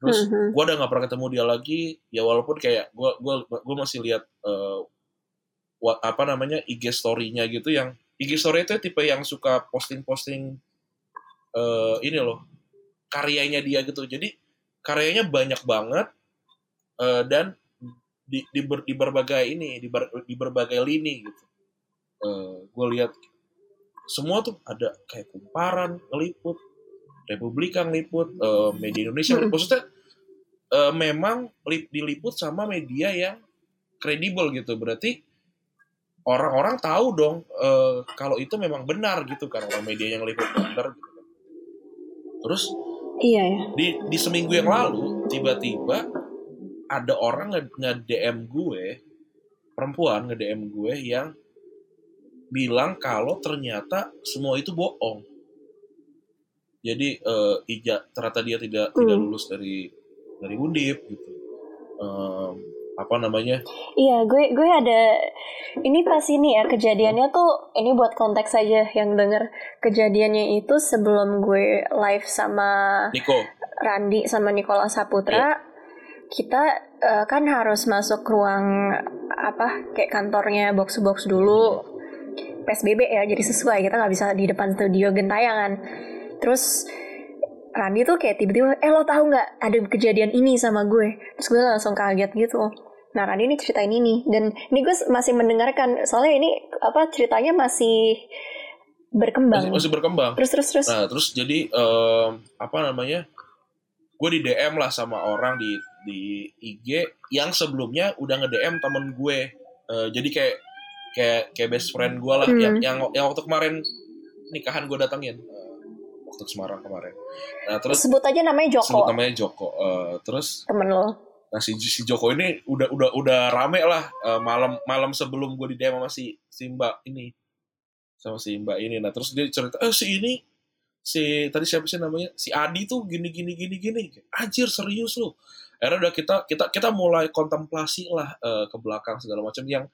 Terus Mhm. gue udah nggak pernah ketemu dia lagi. Ya walaupun kayak gue gua gua masih lihat eh, what apa namanya IG story-nya gitu yang IG story itu tipe yang suka posting-posting eh ini loh karyanya dia gitu. Jadi karyanya banyak banget eh, dan di, di, ber- di berbagai ini di, ber- di berbagai lini gitu gue lihat semua tuh ada kayak kumparan ngeliput Republika ngeliput eh, media Indonesia Hmm. maksudnya eh, memang lip- diliput sama media yang kredibel gitu berarti orang-orang tahu dong eh, kalau itu memang benar gitu kan orang media yang liput benar gitu kan. terus Iya ya. di di seminggu yang lalu tiba-tiba ada orang nge, nge-DM gue perempuan nge-DM gue yang bilang kalau ternyata semua itu bohong. Jadi eh, ija ternyata dia tidak tidak Hmm. lulus dari dari undip gitu. Em, apa namanya? Iya, gue gue ada ini pas ini ya kejadiannya tuh ini buat konteks aja yang denger. Kejadiannya itu sebelum gue live sama Niko. Randi sama Nikola Saputra kita eh, kan harus masuk ruang apa kayak kantornya box box dulu PSBB ya jadi sesuai. Kita nggak bisa di depan studio gentayangan. Terus Randi tuh kayak tiba-tiba eh lo tahu nggak ada kejadian ini sama gue? Terus gue langsung kaget gitu. Nah Randi ini ceritain ini. Dan ini gue masih mendengarkan. Soalnya ini apa ceritanya masih berkembang. Masih, masih berkembang. Terus terus terus. Nah terus jadi em, apa namanya gue di DM lah sama orang di di IG yang sebelumnya udah nge DM temen gue. Eh, jadi kayak kayak kayak best friend gue lah. Hmm. yang yang yang waktu kemarin nikahan gue datengin. Eh, waktu Semarang kemarin. Nah terus sebut aja namanya Joko. sebut namanya Joko. Eh, terus temen lo. Nah si, si Joko ini udah udah udah rame lah. Eh, malam malam sebelum gue di DM sama si, si Mbak ini. Sama si Mbak ini. Nah terus dia cerita, eh si ini si tadi siapa sih namanya? Si Adi tuh gini gini gini gini. Anjir serius lu. Akhirnya udah kita kita kita mulai kontemplasi lah eh, ke belakang segala macam yang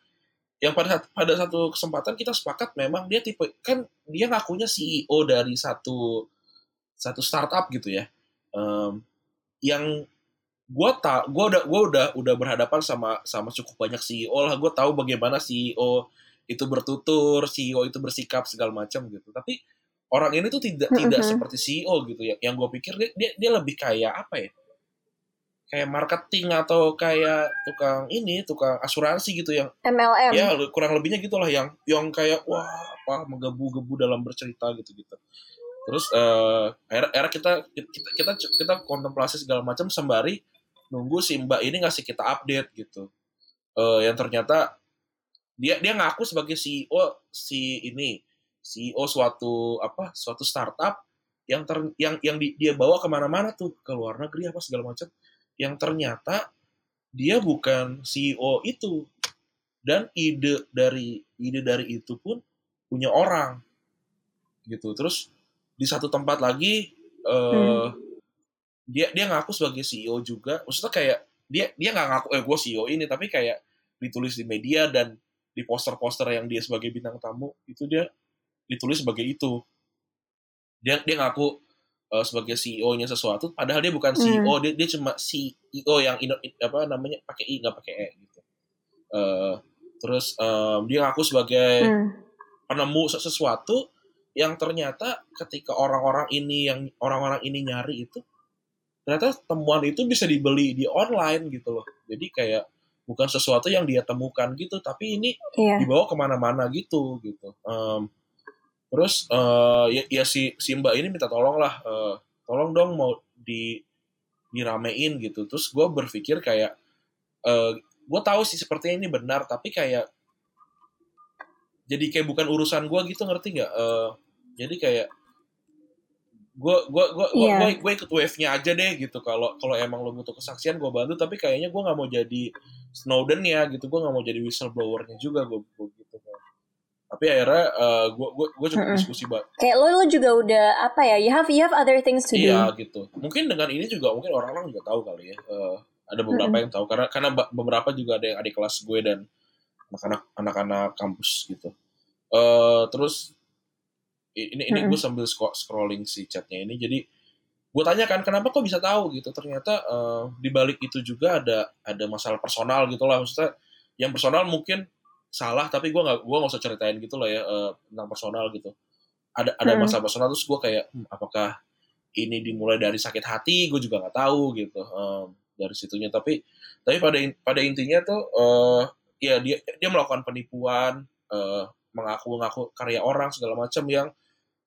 yang pada pada satu kesempatan kita sepakat memang dia tipe kan dia ngakunya CEO dari satu satu startup gitu ya. Em, yang gue tak gue udah gue udah udah berhadapan sama sama cukup banyak CEO lah gue tahu bagaimana CEO itu bertutur CEO itu bersikap segala macam gitu tapi orang ini tuh tidak tidak Mhm. seperti CEO gitu ya yang gue pikir dia, dia dia lebih kayak apa ya kayak marketing atau kayak tukang ini tukang asuransi gitu yang MLM ya kurang lebihnya gitulah yang yang kayak wah apa menggebu-gebu dalam bercerita gitu gitu. Terus eh akhirnya, akhirnya kita kita kita kita kontemplasi segala macam sembari nunggu si mbak ini ngasih kita update gitu. Eh yang ternyata dia dia ngaku sebagai CEO si ini CEO suatu apa suatu startup yang ter, yang yang di- dia bawa ke mana-mana tuh ke luar negeri apa segala macam yang ternyata dia bukan CEO itu. Dan ide dari ide dari itu pun punya orang. Gitu. Terus di satu tempat lagi eh dia dia ngaku sebagai CEO juga. Maksudnya kayak dia dia nggak ngaku eh gue CEO ini tapi kayak ditulis di media dan di poster-poster yang dia sebagai bintang tamu itu dia ditulis sebagai itu. Dia dia ngaku eh, sebagai CEO-nya sesuatu padahal dia bukan CEO dia dia cuma CEO yang ino- apa namanya pakai i nggak pakai e gitu Eh, terus em, dia ngaku sebagai Hmm. penemu se- sesuatu yang ternyata ketika orang-orang ini yang orang-orang ini nyari itu ternyata temuan itu bisa dibeli di online gitu loh jadi kayak bukan sesuatu yang dia temukan gitu tapi ini Iya. dibawa ke mana-mana gitu gitu Em, terus eh, ya, ya si si mbak ini minta tolong lah eh, tolong dong mau di diramein gitu. Terus gue berpikir kayak gue tahu sih sepertinya ini benar tapi kayak jadi kayak bukan urusan gue gitu ngerti nggak? Eh, jadi kayak gue gue gue Iya. gue gue ikut wave-nya aja deh gitu. Kalau kalau emang lo butuh kesaksian gue bantu tapi kayaknya gue nggak mau jadi Snowden ya gitu. Gue nggak mau jadi whistleblower-nya juga gue gitu tapi akhirnya eh, gue gue gue cukup Mm-mm. diskusi banget Kayak lo lo juga udah apa ya? You have you have other things to do. iya gitu mungkin dengan ini juga mungkin orang-orang juga tahu kali ya Eh, ada beberapa yang tahu karena karena beberapa juga ada yang adik kelas gue dan anak-anak anak-anak kampus gitu eh terus ini ini Mm-mm. gue sambil scro- scrolling si chatnya ini jadi gue tanya kan kenapa kok bisa tahu gitu ternyata eh, di balik itu juga ada ada masalah personal gitu lah maksudnya yang personal mungkin salah tapi gue nggak gue nggak usah ceritain gitu lah ya eh, tentang personal gitu. Ada ada Hmm. masalah personal terus gue kayak hmm, apakah ini dimulai dari sakit hati? Gue juga nggak tahu gitu em, dari situnya. Tapi tapi pada in- pada intinya tuh eh ya dia dia melakukan penipuan eh, mengaku-ngaku karya orang segala macam yang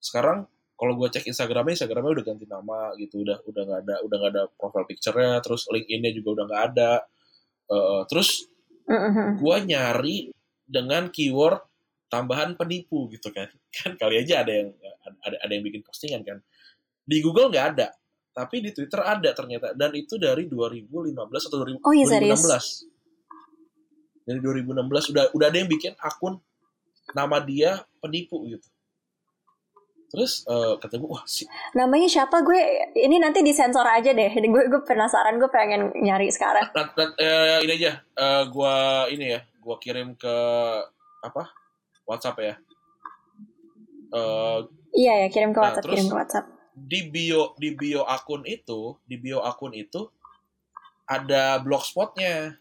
sekarang kalau gue cek Instagramnya Instagramnya udah ganti nama gitu udah udah nggak ada udah nggak ada profile picture-nya terus LinkedIn-nya juga udah nggak ada. Eh, terus gue nyari dengan keyword tambahan penipu gitu kan kan kali aja ada yang ada ada yang bikin postingan kan di Google nggak ada tapi di Twitter ada ternyata dan itu dari 2015 atau 2000 Oh, iya, serius? 2016 dari 2016 udah udah ada yang bikin akun nama dia penipu gitu terus eh, kata gue wah si Namanya siapa gue? Ini nanti disensor aja deh. Gue gue penasaran. Gue pengen nyari sekarang. Nat- nat- eh, ini aja eh, gua ini ya gua kirim ke apa WhatsApp ya Eh, Iya ya kirim ke Nah, WhatsApp. terus- kirim ke WhatsApp. di bio di bio akun itu di bio akun itu ada blogspotnya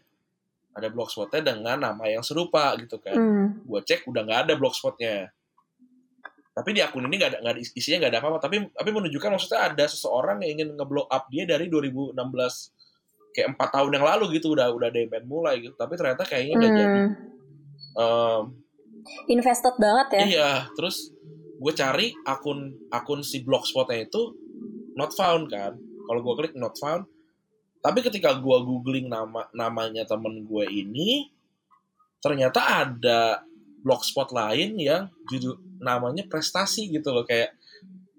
ada blogspotnya dengan nama yang serupa gitu kan Hmm. gue cek udah nggak ada blogspotnya tapi di akun ini nggak ada nggak ada isinya nggak ada apa-apa tapi tapi menunjukkan maksudnya ada seseorang yang ingin ngeblow up dia dari 2016 kayak empat tahun yang lalu gitu udah udah ada pengen mulai gitu. Tapi ternyata kayaknya jadi Hmm. Em, Invested banget ya. iya terus gue cari akun akun si blogspotnya itu not found kan. Kalau gue klik not found tapi ketika gue googling nama namanya temen gue ini ternyata ada blogspot lain yang judul namanya prestasi gitu loh. Kayak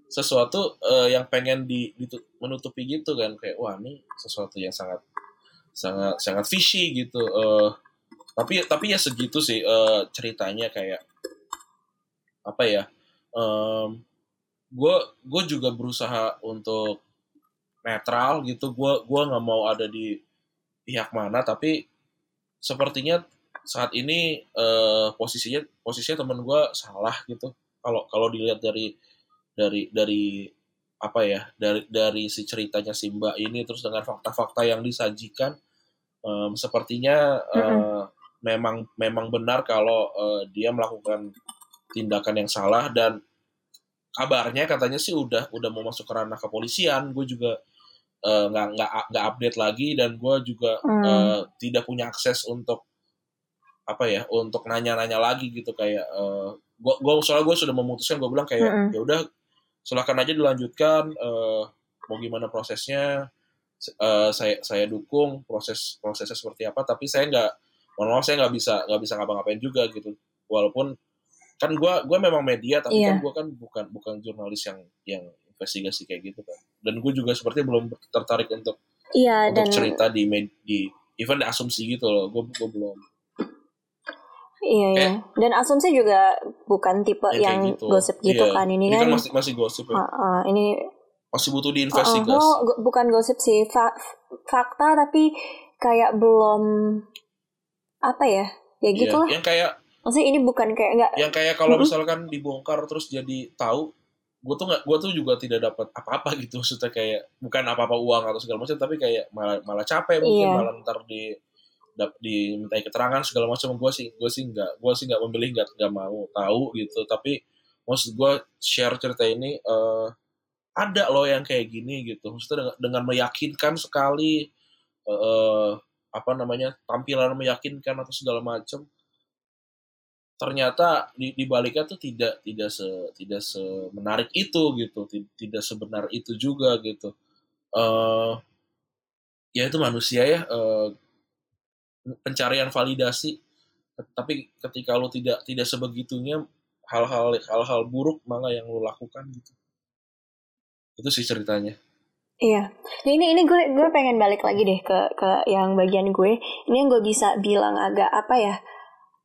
sesuatu eh, yang pengen di, ditu- menutupi gitu kan. Kayak wah ini sesuatu yang sangat sangat sangat fishy gitu eh tapi tapi ya segitu sih eh, ceritanya kayak apa ya gue gue juga berusaha untuk netral gitu gue gua nggak mau ada di pihak mana tapi sepertinya saat ini eh, posisinya posisinya temen gue salah gitu. Kalau kalau dilihat dari dari dari apa ya dari dari si ceritanya si Mbak ini terus dengan fakta-fakta yang disajikan em, sepertinya eh, memang memang benar kalau eh, dia melakukan tindakan yang salah dan kabarnya katanya sih udah udah mau masuk ke ranah kepolisian gue juga eh, nggak nggak nggak update lagi dan gue juga Hmm. eh, tidak punya akses untuk apa ya untuk nanya-nanya lagi gitu kayak eh, gue gue soalnya gue sudah memutuskan gue bilang kayak Mm-mm. ya udah silakan aja dilanjutkan eh, mau gimana prosesnya Eh, saya saya dukung proses prosesnya seperti apa tapi saya nggak mohon maaf saya nggak bisa nggak bisa ngapa-ngapain juga gitu walaupun kan gue gue memang media tapi Iya. kan gue kan bukan bukan jurnalis yang yang investigasi kayak gitu kan dan gue juga seperti belum tertarik untuk Iya untuk dan cerita di med- di even di asumsi gitu loh gue gue belum iya iya. Dan asumsi juga bukan tipe yang yang, gitu gosip gitu Iya. kan ini, kan kan. masih masih gosip ya Ah, ah, ini masih butuh diinvestigasi oh, go- bukan gosip sih, fa- fakta tapi kayak belum apa ya? Ya Iya, gitu lah. yang kayak Maksudnya ini bukan kayak enggak yang kayak kalau Mm-mm. misalkan dibongkar terus jadi tahu gue tuh nggak gue tuh juga tidak dapat apa-apa gitu maksudnya kayak bukan apa-apa uang atau segala macam tapi kayak malah malah capek mungkin Iya. malah ntar di dap, dimintai keterangan segala macam gue sih gue sih nggak gue sih nggak memilih nggak nggak mau tahu gitu tapi maksud gue share cerita ini eh, ada loh yang kayak gini gitu. Maksudnya dengan, meyakinkan sekali eh, apa namanya tampilan meyakinkan atau segala macam ternyata di, di baliknya tuh tidak tidak se tidak semenarik itu gitu Ti- tidak sebenar itu juga gitu. Eh ya itu manusia ya eh, pencarian validasi. Tapi ketika lo tidak tidak sebegitunya hal-hal hal-hal buruk malah yang lo lakukan gitu itu sih ceritanya Iya, Nah, ini ini gue gue pengen balik lagi deh ke ke yang bagian gue. Ini yang gue bisa bilang agak apa ya,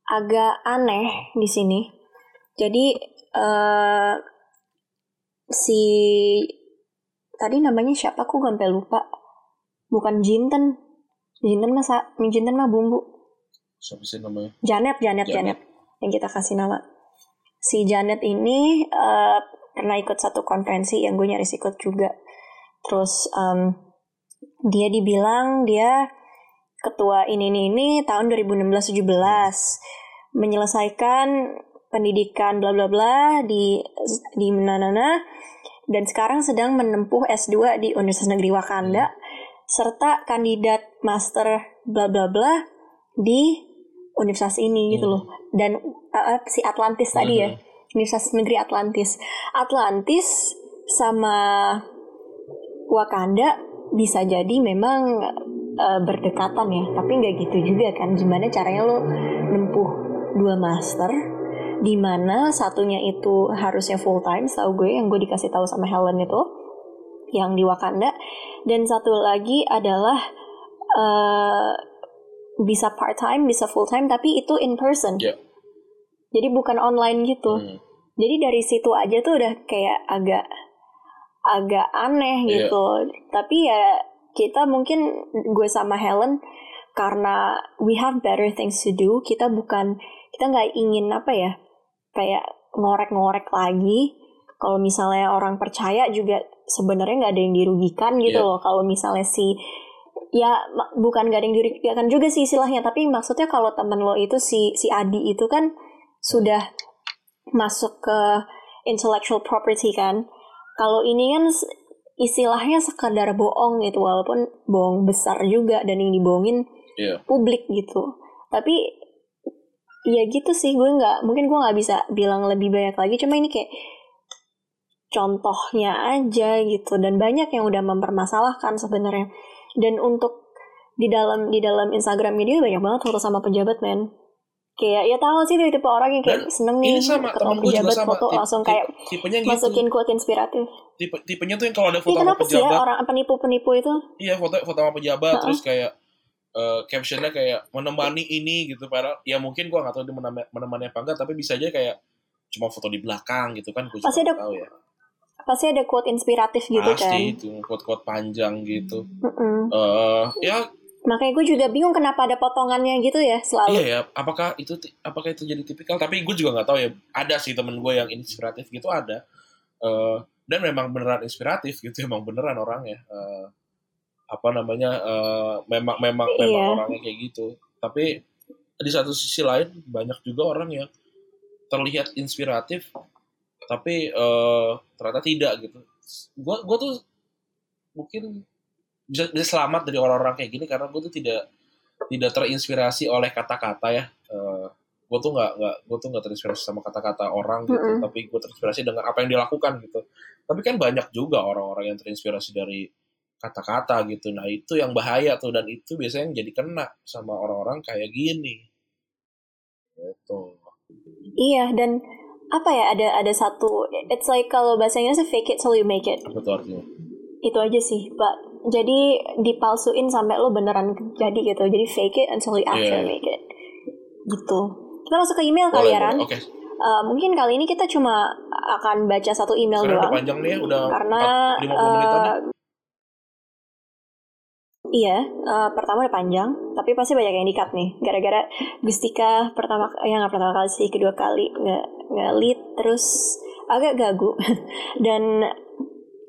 agak aneh di sini. Jadi eh si tadi namanya siapa? Aku sampai lupa. Bukan Jinten, Jinten mah sa- Jinten mah bumbu. siapa sih namanya Janet, Janet, Janet. Janet, yang kita kasih nama. Si Janet ini eh, pernah ikut satu konferensi yang gue nyaris ikut juga. Terus em, dia dibilang dia ketua ini ini ini tahun 2016-17 menyelesaikan pendidikan bla bla bla di di mana dan sekarang sedang menempuh S2 di Universitas Negeri Wakanda serta kandidat master bla bla bla di universitas ini gitu loh. Dan uh, si Atlantis tadi ya Universitas Negeri Atlantis Atlantis sama Wakanda bisa jadi memang uh, berdekatan ya tapi nggak gitu juga kan gimana caranya lo nempuh dua master di mana satunya itu harusnya full time tahu gue yang gue dikasih tahu sama Helen itu yang di Wakanda dan satu lagi adalah uh, bisa part time bisa full time tapi itu in person Ya. jadi bukan online gitu Hmm. Jadi dari situ aja tuh udah kayak agak agak aneh Iya. gitu tapi ya kita mungkin gue sama Helen karena we have better things to do kita bukan kita nggak ingin apa ya kayak ngorek-ngorek lagi kalau misalnya orang percaya juga sebenarnya nggak ada yang dirugikan gitu Iya. loh kalau misalnya si ya bukan gak ada yang dicurigakan juga sih istilahnya tapi maksudnya kalau temen lo itu si si Adi itu kan sudah masuk ke intellectual property kan. Kalau ini kan istilahnya sekadar bohong gitu walaupun bohong besar juga dan yang dibohongin Iya. publik gitu. Tapi ya gitu sih gue nggak mungkin gue nggak bisa bilang lebih banyak lagi cuma ini kayak contohnya aja gitu dan banyak yang udah mempermasalahkan sebenarnya. Dan untuk di dalam di dalam Instagramnya dia banyak banget foto sama pejabat men kayak ya tahu sih tipe orang yang kayak Dan seneng nih sama ketemu temen gue juga pejabat sama. foto Tipe- langsung kayak tipe- tipenya gitu. masukin quote inspiratif Tipe, tipenya tuh yang kalau ada Iya foto sama kenapa sih ya pejabat, orang penipu-penipu itu iya foto foto sama pejabat Ha-ha. terus kayak eh, captionnya kayak menemani ini gitu padahal ya mungkin gua nggak tahu dia menemani, menemani apa enggak tapi bisa aja kayak cuma foto di belakang gitu kan gue Pasti ada- tahu ya pasti ada quote inspiratif gitu kan pasti itu quote-quote panjang gitu Mm-mm. eh ya makanya gue juga bingung kenapa ada potongannya gitu ya selalu. Iya ya apakah itu apakah itu jadi tipikal? Tapi gue juga nggak tahu ya. Ada sih temen gue yang inspiratif gitu ada. Eh, dan memang beneran inspiratif gitu emang beneran orangnya. Eh, apa namanya eh, memang memang memang Iya. orangnya kayak gitu. Tapi di satu sisi lain banyak juga orang yang terlihat inspiratif tapi eh, ternyata tidak gitu. Gue gue tuh mungkin bisa bisa selamat dari orang-orang kayak gini karena gue tuh tidak tidak terinspirasi oleh kata-kata ya. Eh, gue tuh nggak nggak gue tuh nggak terinspirasi sama kata-kata orang gitu Mm-mm. tapi gue terinspirasi dengan apa yang dilakukan gitu. Tapi kan banyak juga orang-orang yang terinspirasi dari kata-kata gitu. Nah itu yang bahaya tuh dan itu biasanya yang jadi kena sama orang-orang kayak gini. Gitu. Iya dan apa ya ada ada satu it's like kalau bahasa Inggrisnya fake it till you make it. Apa tuh artinya? Itu aja sih pak jadi dipalsuin sampai lo beneran jadi gitu jadi fake it until you actually Iya. make it gitu kita masuk ke email kali ya Ran Eh, mungkin kali ini kita cuma akan baca satu email sekarang udah doang panjang nih ya udah karena 4, 50 menitan nih. eh, Iya, eh, pertama udah panjang, tapi pasti banyak yang dikat nih. Gara-gara Gustika pertama, ya nggak pertama kali sih, kedua kali nggak nggak lead, terus agak gagu. Dan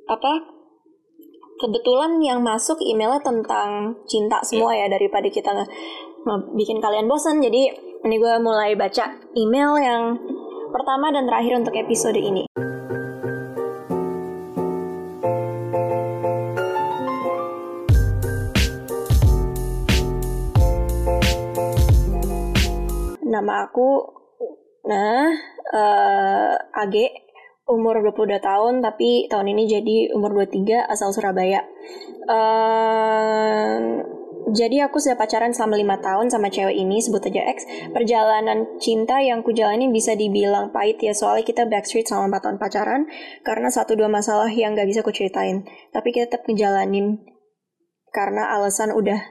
apa? Kebetulan yang masuk emailnya tentang cinta semua ya daripada kita nge- bikin kalian bosan. Jadi ini gue mulai baca email yang pertama dan terakhir untuk episode ini. Nama aku Nah eh AG umur 22 tahun tapi tahun ini jadi umur 23 asal Surabaya. Eh jadi aku sudah pacaran selama lima tahun sama cewek ini sebut aja X. Perjalanan cinta yang kujalani bisa dibilang pahit ya soalnya kita backstreet selama 4 tahun pacaran karena satu dua masalah yang gak bisa kuceritain. Tapi kita tetap ngejalanin karena alasan udah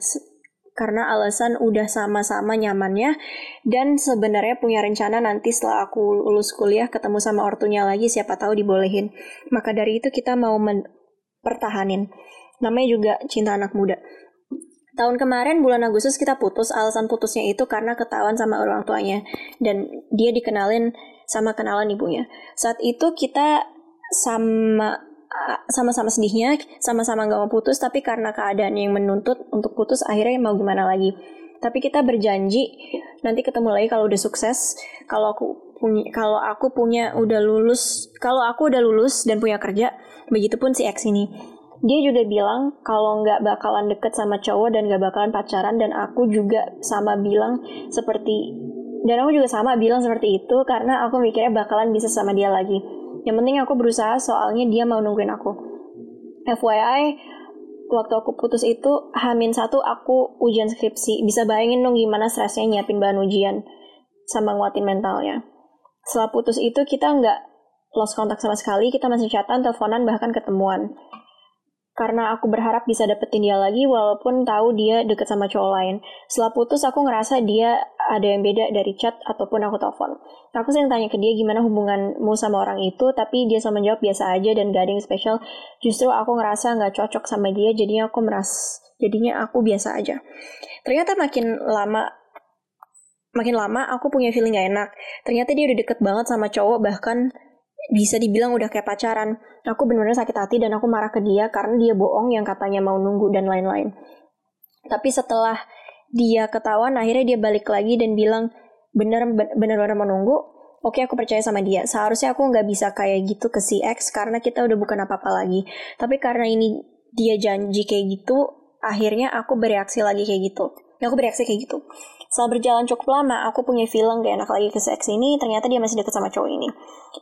karena alasan udah sama-sama nyamannya dan sebenarnya punya rencana nanti setelah aku lulus kuliah ketemu sama ortunya lagi siapa tahu dibolehin. Maka dari itu kita mau pertahanin. Namanya juga cinta anak muda. Tahun kemarin bulan Agustus kita putus, alasan putusnya itu karena ketahuan sama orang tuanya dan dia dikenalin sama kenalan ibunya. Saat itu kita sama sama-sama sedihnya, sama-sama nggak mau putus, tapi karena keadaan yang menuntut untuk putus, akhirnya mau gimana lagi. Tapi kita berjanji nanti ketemu lagi kalau udah sukses, kalau aku punya, kalau aku punya udah lulus, kalau aku udah lulus dan punya kerja, begitupun si X ini. Dia juga bilang kalau nggak bakalan deket sama cowok dan nggak bakalan pacaran dan aku juga sama bilang seperti dan aku juga sama bilang seperti itu karena aku mikirnya bakalan bisa sama dia lagi. Yang penting aku berusaha soalnya dia mau nungguin aku. FYI, waktu aku putus itu Hamin satu aku ujian skripsi. Bisa bayangin dong gimana stresnya nyiapin bahan ujian sama nguatin mentalnya. Setelah putus itu kita nggak lost kontak sama sekali, kita masih chatan, teleponan, bahkan ketemuan. Karena aku berharap bisa dapetin dia lagi walaupun tahu dia deket sama cowok lain. Setelah putus aku ngerasa dia ada yang beda dari chat ataupun aku telepon. Aku sering tanya ke dia gimana hubunganmu sama orang itu, tapi dia sama menjawab biasa aja dan gak ada yang spesial. Justru aku ngerasa nggak cocok sama dia, jadinya aku meras, jadinya aku biasa aja. Ternyata makin lama makin lama aku punya feeling gak enak. Ternyata dia udah deket banget sama cowok bahkan bisa dibilang udah kayak pacaran. Aku bener-bener sakit hati dan aku marah ke dia karena dia bohong yang katanya mau nunggu dan lain-lain. Tapi setelah dia ketahuan, akhirnya dia balik lagi dan bilang bener bener-bener menunggu. Oke, aku percaya sama dia. Seharusnya aku nggak bisa kayak gitu ke si X karena kita udah bukan apa-apa lagi. Tapi karena ini dia janji kayak gitu, akhirnya aku bereaksi lagi kayak gitu. Ya, aku bereaksi kayak gitu. Setelah berjalan cukup lama, aku punya feeling gak enak lagi ke X ini, ternyata dia masih deket sama cowok ini.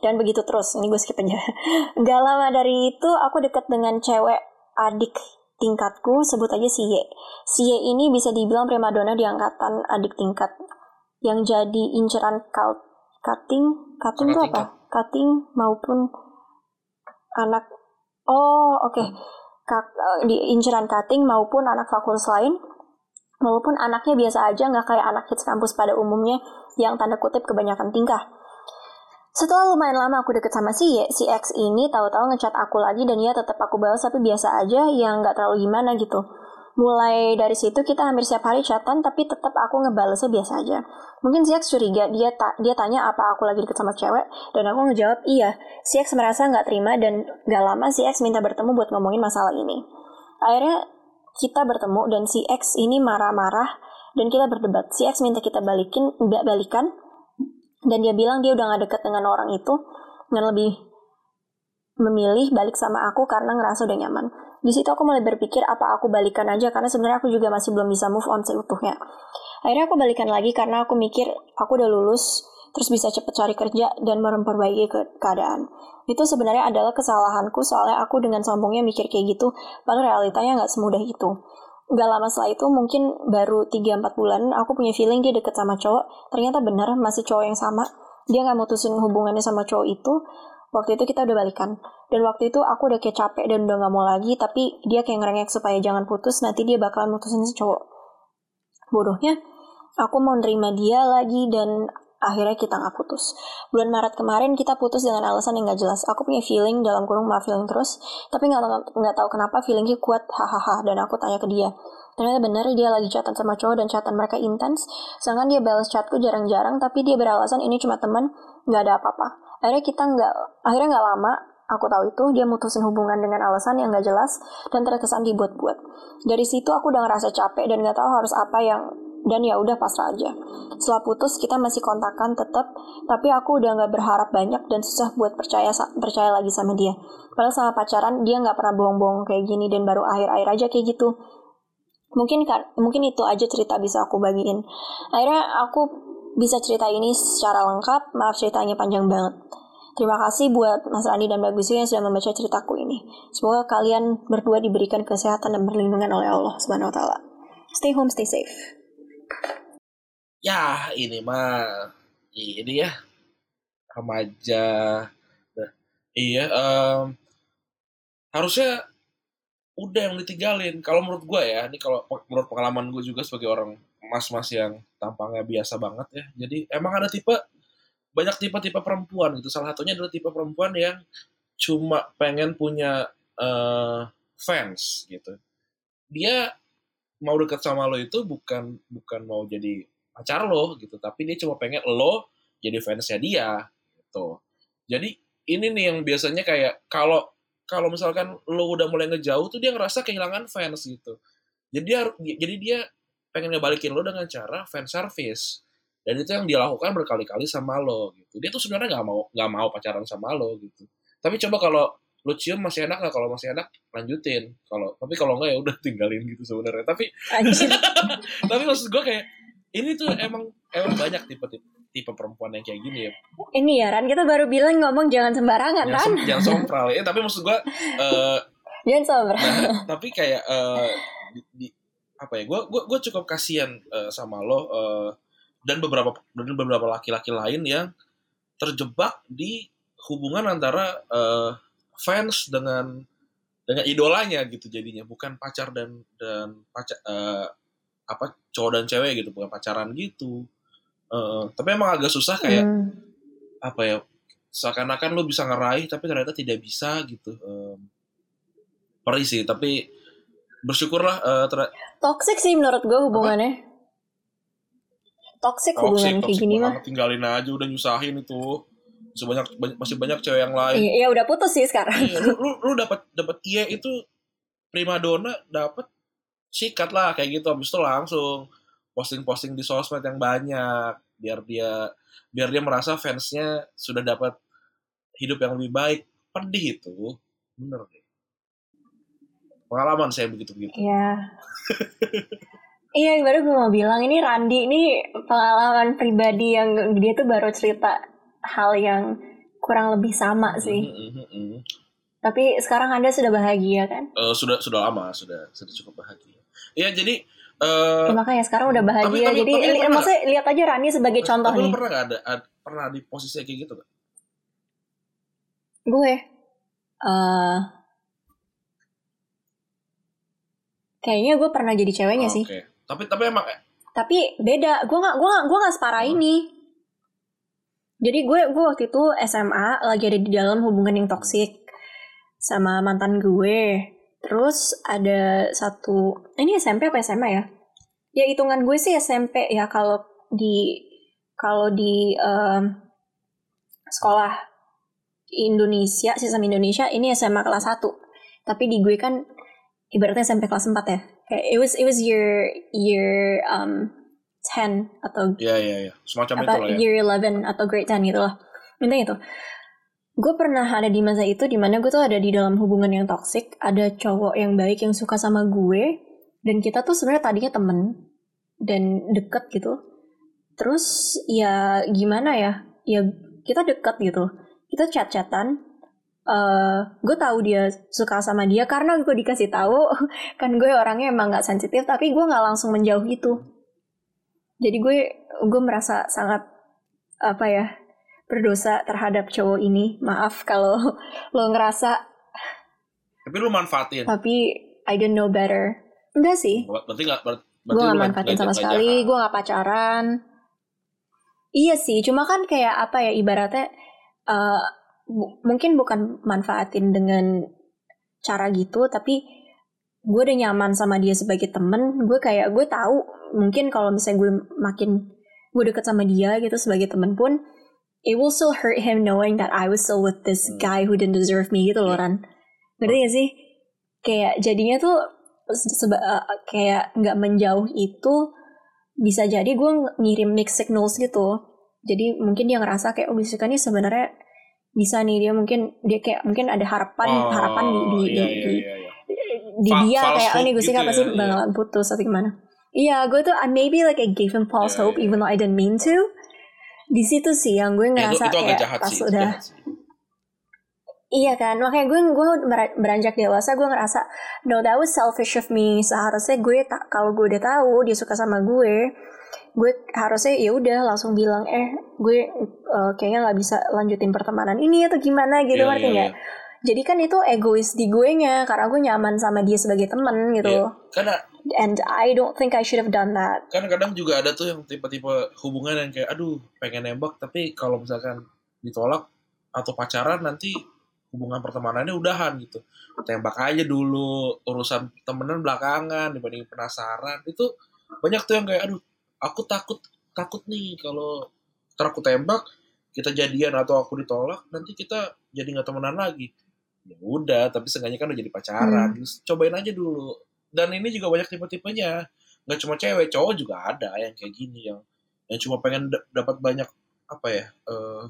Dan begitu terus, ini gue skip aja. Gak lama dari itu, aku deket dengan cewek adik tingkatku, sebut aja si Y. Si Y ini bisa dibilang primadona di angkatan adik tingkat. Yang jadi inceran cult, cutting, cutting itu apa? Cutting maupun anak, oh oke. Okay. di inceran cutting maupun anak fakultas lain walaupun anaknya biasa aja nggak kayak anak hits kampus pada umumnya yang tanda kutip kebanyakan tingkah setelah lumayan lama aku deket sama si Y, si X ini tahu-tahu ngechat aku lagi dan dia tetap aku balas tapi biasa aja yang nggak terlalu gimana gitu. Mulai dari situ kita hampir setiap hari chatan tapi tetap aku ngebalesnya biasa aja. Mungkin si X curiga dia ta dia tanya apa aku lagi deket sama cewek dan aku ngejawab iya. Si X merasa nggak terima dan nggak lama si X minta bertemu buat ngomongin masalah ini. Akhirnya kita bertemu dan si X ini marah-marah dan kita berdebat. Si X minta kita balikin, nggak balikan, dan dia bilang dia udah gak deket dengan orang itu dan lebih memilih balik sama aku karena ngerasa udah nyaman. Di situ aku mulai berpikir apa aku balikan aja karena sebenarnya aku juga masih belum bisa move on seutuhnya. Akhirnya aku balikan lagi karena aku mikir aku udah lulus, terus bisa cepet cari kerja dan memperbaiki ke keadaan. Itu sebenarnya adalah kesalahanku soalnya aku dengan sombongnya mikir kayak gitu, padahal realitanya nggak semudah itu. Gak lama setelah itu mungkin baru 3-4 bulan aku punya feeling dia deket sama cowok. Ternyata benar masih cowok yang sama. Dia gak mutusin hubungannya sama cowok itu. Waktu itu kita udah balikan. Dan waktu itu aku udah kayak capek dan udah gak mau lagi. Tapi dia kayak ngerengek supaya jangan putus. Nanti dia bakalan mutusin si cowok. Bodohnya, aku mau nerima dia lagi dan akhirnya kita nggak putus. Bulan Maret kemarin kita putus dengan alasan yang nggak jelas. Aku punya feeling dalam kurung maaf feeling terus, tapi nggak nggak tahu kenapa feelingnya kuat hahaha dan aku tanya ke dia. Ternyata benar dia lagi chatan sama cowok dan chatan mereka intens. Sedangkan dia balas chatku jarang-jarang, tapi dia beralasan ini cuma teman, nggak ada apa-apa. Akhirnya kita nggak, akhirnya nggak lama, aku tahu itu dia mutusin hubungan dengan alasan yang nggak jelas dan terkesan dibuat-buat. Dari situ aku udah ngerasa capek dan nggak tahu harus apa yang dan ya udah pasrah aja. Setelah putus kita masih kontakan tetap, tapi aku udah nggak berharap banyak dan susah buat percaya percaya lagi sama dia. Padahal sama pacaran dia nggak pernah bohong-bohong kayak gini dan baru akhir-akhir aja kayak gitu. Mungkin kan, mungkin itu aja cerita bisa aku bagiin. Akhirnya aku bisa cerita ini secara lengkap. Maaf ceritanya panjang banget. Terima kasih buat Mas Randi dan Bagus yang sudah membaca ceritaku ini. Semoga kalian berdua diberikan kesehatan dan perlindungan oleh Allah Subhanahu wa taala. Stay home, stay safe. Ya, ini mah ini ya remaja. Nah, iya, um, harusnya udah yang ditinggalin. Kalau menurut gue ya, ini kalau menurut pengalaman gue juga sebagai orang mas-mas yang tampangnya biasa banget ya. Jadi emang ada tipe banyak tipe-tipe perempuan gitu. Salah satunya adalah tipe perempuan yang cuma pengen punya uh, fans gitu. Dia mau dekat sama lo itu bukan bukan mau jadi pacar lo gitu. Tapi dia cuma pengen lo jadi fansnya dia gitu. Jadi ini nih yang biasanya kayak kalau kalau misalkan lo udah mulai ngejauh tuh dia ngerasa kehilangan fans gitu. Jadi dia jadi dia pengen ngebalikin lo dengan cara fan service. Dan itu yang dia lakukan berkali-kali sama lo gitu. Dia tuh sebenarnya nggak mau nggak mau pacaran sama lo gitu. Tapi coba kalau lo cium masih enak lah kalau masih enak lanjutin kalau tapi kalau enggak ya udah tinggalin gitu sebenarnya tapi tapi maksud gue kayak ini tuh emang emang banyak tipe tipe tipe perempuan yang kayak gini ya. Ini ya Ran, kita baru bilang ngomong jangan sembarangan jangan, Ran. Sem jangan sompral ya, tapi maksud gua uh, jangan sompral. Nah, tapi kayak uh, di, di, apa ya? Gua gua gua cukup kasihan uh, sama lo uh, dan beberapa dan beberapa laki-laki lain yang terjebak di hubungan antara uh, fans dengan dengan idolanya gitu jadinya bukan pacar dan dan pacar uh, apa cowok dan cewek gitu bukan pacaran gitu. Uh, tapi emang agak susah kayak hmm. apa ya seakan-akan lo bisa ngeraih tapi ternyata tidak bisa gitu. Um, perih sih tapi bersyukurlah uh, toxic sih menurut gue hubungannya. Toxic hubungan kayak gini mah. tinggalin aja udah nyusahin itu masih banyak, masih banyak cewek yang lain. Iya, ya udah putus sih sekarang. Iya, lu lu, lu dapat dapat iya itu primadona dapat sikat lah kayak gitu. Habis itu langsung posting-posting di sosmed yang banyak biar dia biar dia merasa fansnya sudah dapat hidup yang lebih baik. Pedih itu bener deh. Pengalaman saya begitu begitu Iya. Iya, baru gue mau bilang ini Randi ini pengalaman pribadi yang dia tuh baru cerita hal yang kurang lebih sama sih. Mhm, mhm, mhm. Tapi sekarang Anda sudah bahagia kan? Eh, sudah sudah lama sudah sudah cukup bahagia ya jadi eh Ya, makanya sekarang udah bahagia. tapi- tapi- Jadi tapi li- pernah- maksudnya lihat aja Rani sebagai contoh tapi nih. pernah gak ada, ad- pernah di posisi kayak gitu gak? Gue eh kayaknya gue pernah jadi ceweknya sih. Oke. Tapi tapi emang Tapi beda. Gue nggak gue nggak gue nggak separah ini. Jadi gue gue waktu itu SMA lagi ada di dalam hubungan yang toksik sama mantan gue. Terus ada satu ini SMP apa SMA ya? Ya hitungan gue sih SMP ya kalau di kalau di em, sekolah Indonesia sistem Indonesia ini SMA kelas 1 tapi di gue kan ibaratnya SMP kelas 4 ya kayak it was it was year year um 10 atau ya ya ya. Semacam itu apa lah ya. year 11 atau grade 10 gitu loh. Intinya itu. Gue pernah ada di masa itu di mana gue tuh ada di dalam hubungan yang toxic ada cowok yang baik yang suka sama gue dan kita tuh sebenarnya tadinya temen dan deket gitu. Terus ya gimana ya? Ya kita deket gitu. Kita chat-chatan eh gue tahu dia suka sama dia karena gue dikasih tahu. Kan gue orangnya emang nggak sensitif tapi gue nggak langsung menjauh gitu jadi gue gue merasa sangat apa ya berdosa terhadap cowok ini. Maaf kalau lo ngerasa. Tapi lu manfaatin. tapi I don't know better. Enggak sih. Berarti nggak ber- berarti gue gak manfaatin sama sekali. gue gak pacaran. Iya sih cuma kan kayak apa ya ibaratnya eh, bu- mungkin bukan manfaatin dengan cara gitu tapi gue udah nyaman sama dia sebagai temen. Gue kayak gue tahu mungkin kalau misalnya gue makin gue deket sama dia gitu sebagai temen pun it will still hurt him knowing that I was still with this Hmm. guy who didn't deserve me gitu loh Iya. Ran ngerti gak sih kayak jadinya tuh seba- uh, kayak nggak menjauh itu bisa jadi gue ng- ngirim mixed signals gitu jadi mungkin dia ngerasa kayak oh Jessica nih sebenarnya bisa nih dia mungkin dia kayak mungkin ada harapan Oh, harapan di di, iya, di, iya, di, iya, iya. di Fa- dia kayak oh nih gue gitu pasti ya, iya. bakalan putus atau gimana iya gue tuh uh, maybe like I gave him false hope even though I didn't mean to di situ sih yang gue Ya, itu, ngerasa itu agak kayak jahat pas sih. udah jahat sih. Iya kan, makanya gue gue beranjak dewasa gue ngerasa no that was selfish of me. Seharusnya gue tak kalau gue udah tahu dia suka sama gue, gue harusnya ya udah langsung bilang eh gue eh, kayaknya nggak bisa lanjutin pertemanan ini atau gimana gitu Iya, ngerti iya, nggak? Jadi kan itu egois di gue nya karena gue nyaman sama dia sebagai temen gitu. Iya. Karena And I don't think I should have done that. kan kadang juga ada tuh yang tipe-tipe hubungan yang kayak aduh pengen nembak tapi kalau misalkan ditolak atau pacaran nanti hubungan pertemanannya udahan gitu. Tembak aja dulu urusan temenan belakangan dibanding penasaran. Itu banyak tuh yang kayak aduh aku takut takut nih kalau aku tembak kita jadian atau aku ditolak nanti kita jadi nggak temenan lagi. Ya udah tapi seenggaknya kan udah jadi pacaran. Terus cobain aja dulu dan ini juga banyak tipe-tipenya. Nggak cuma cewek cowok juga ada yang kayak gini yang yang cuma pengen dapat banyak apa ya eh,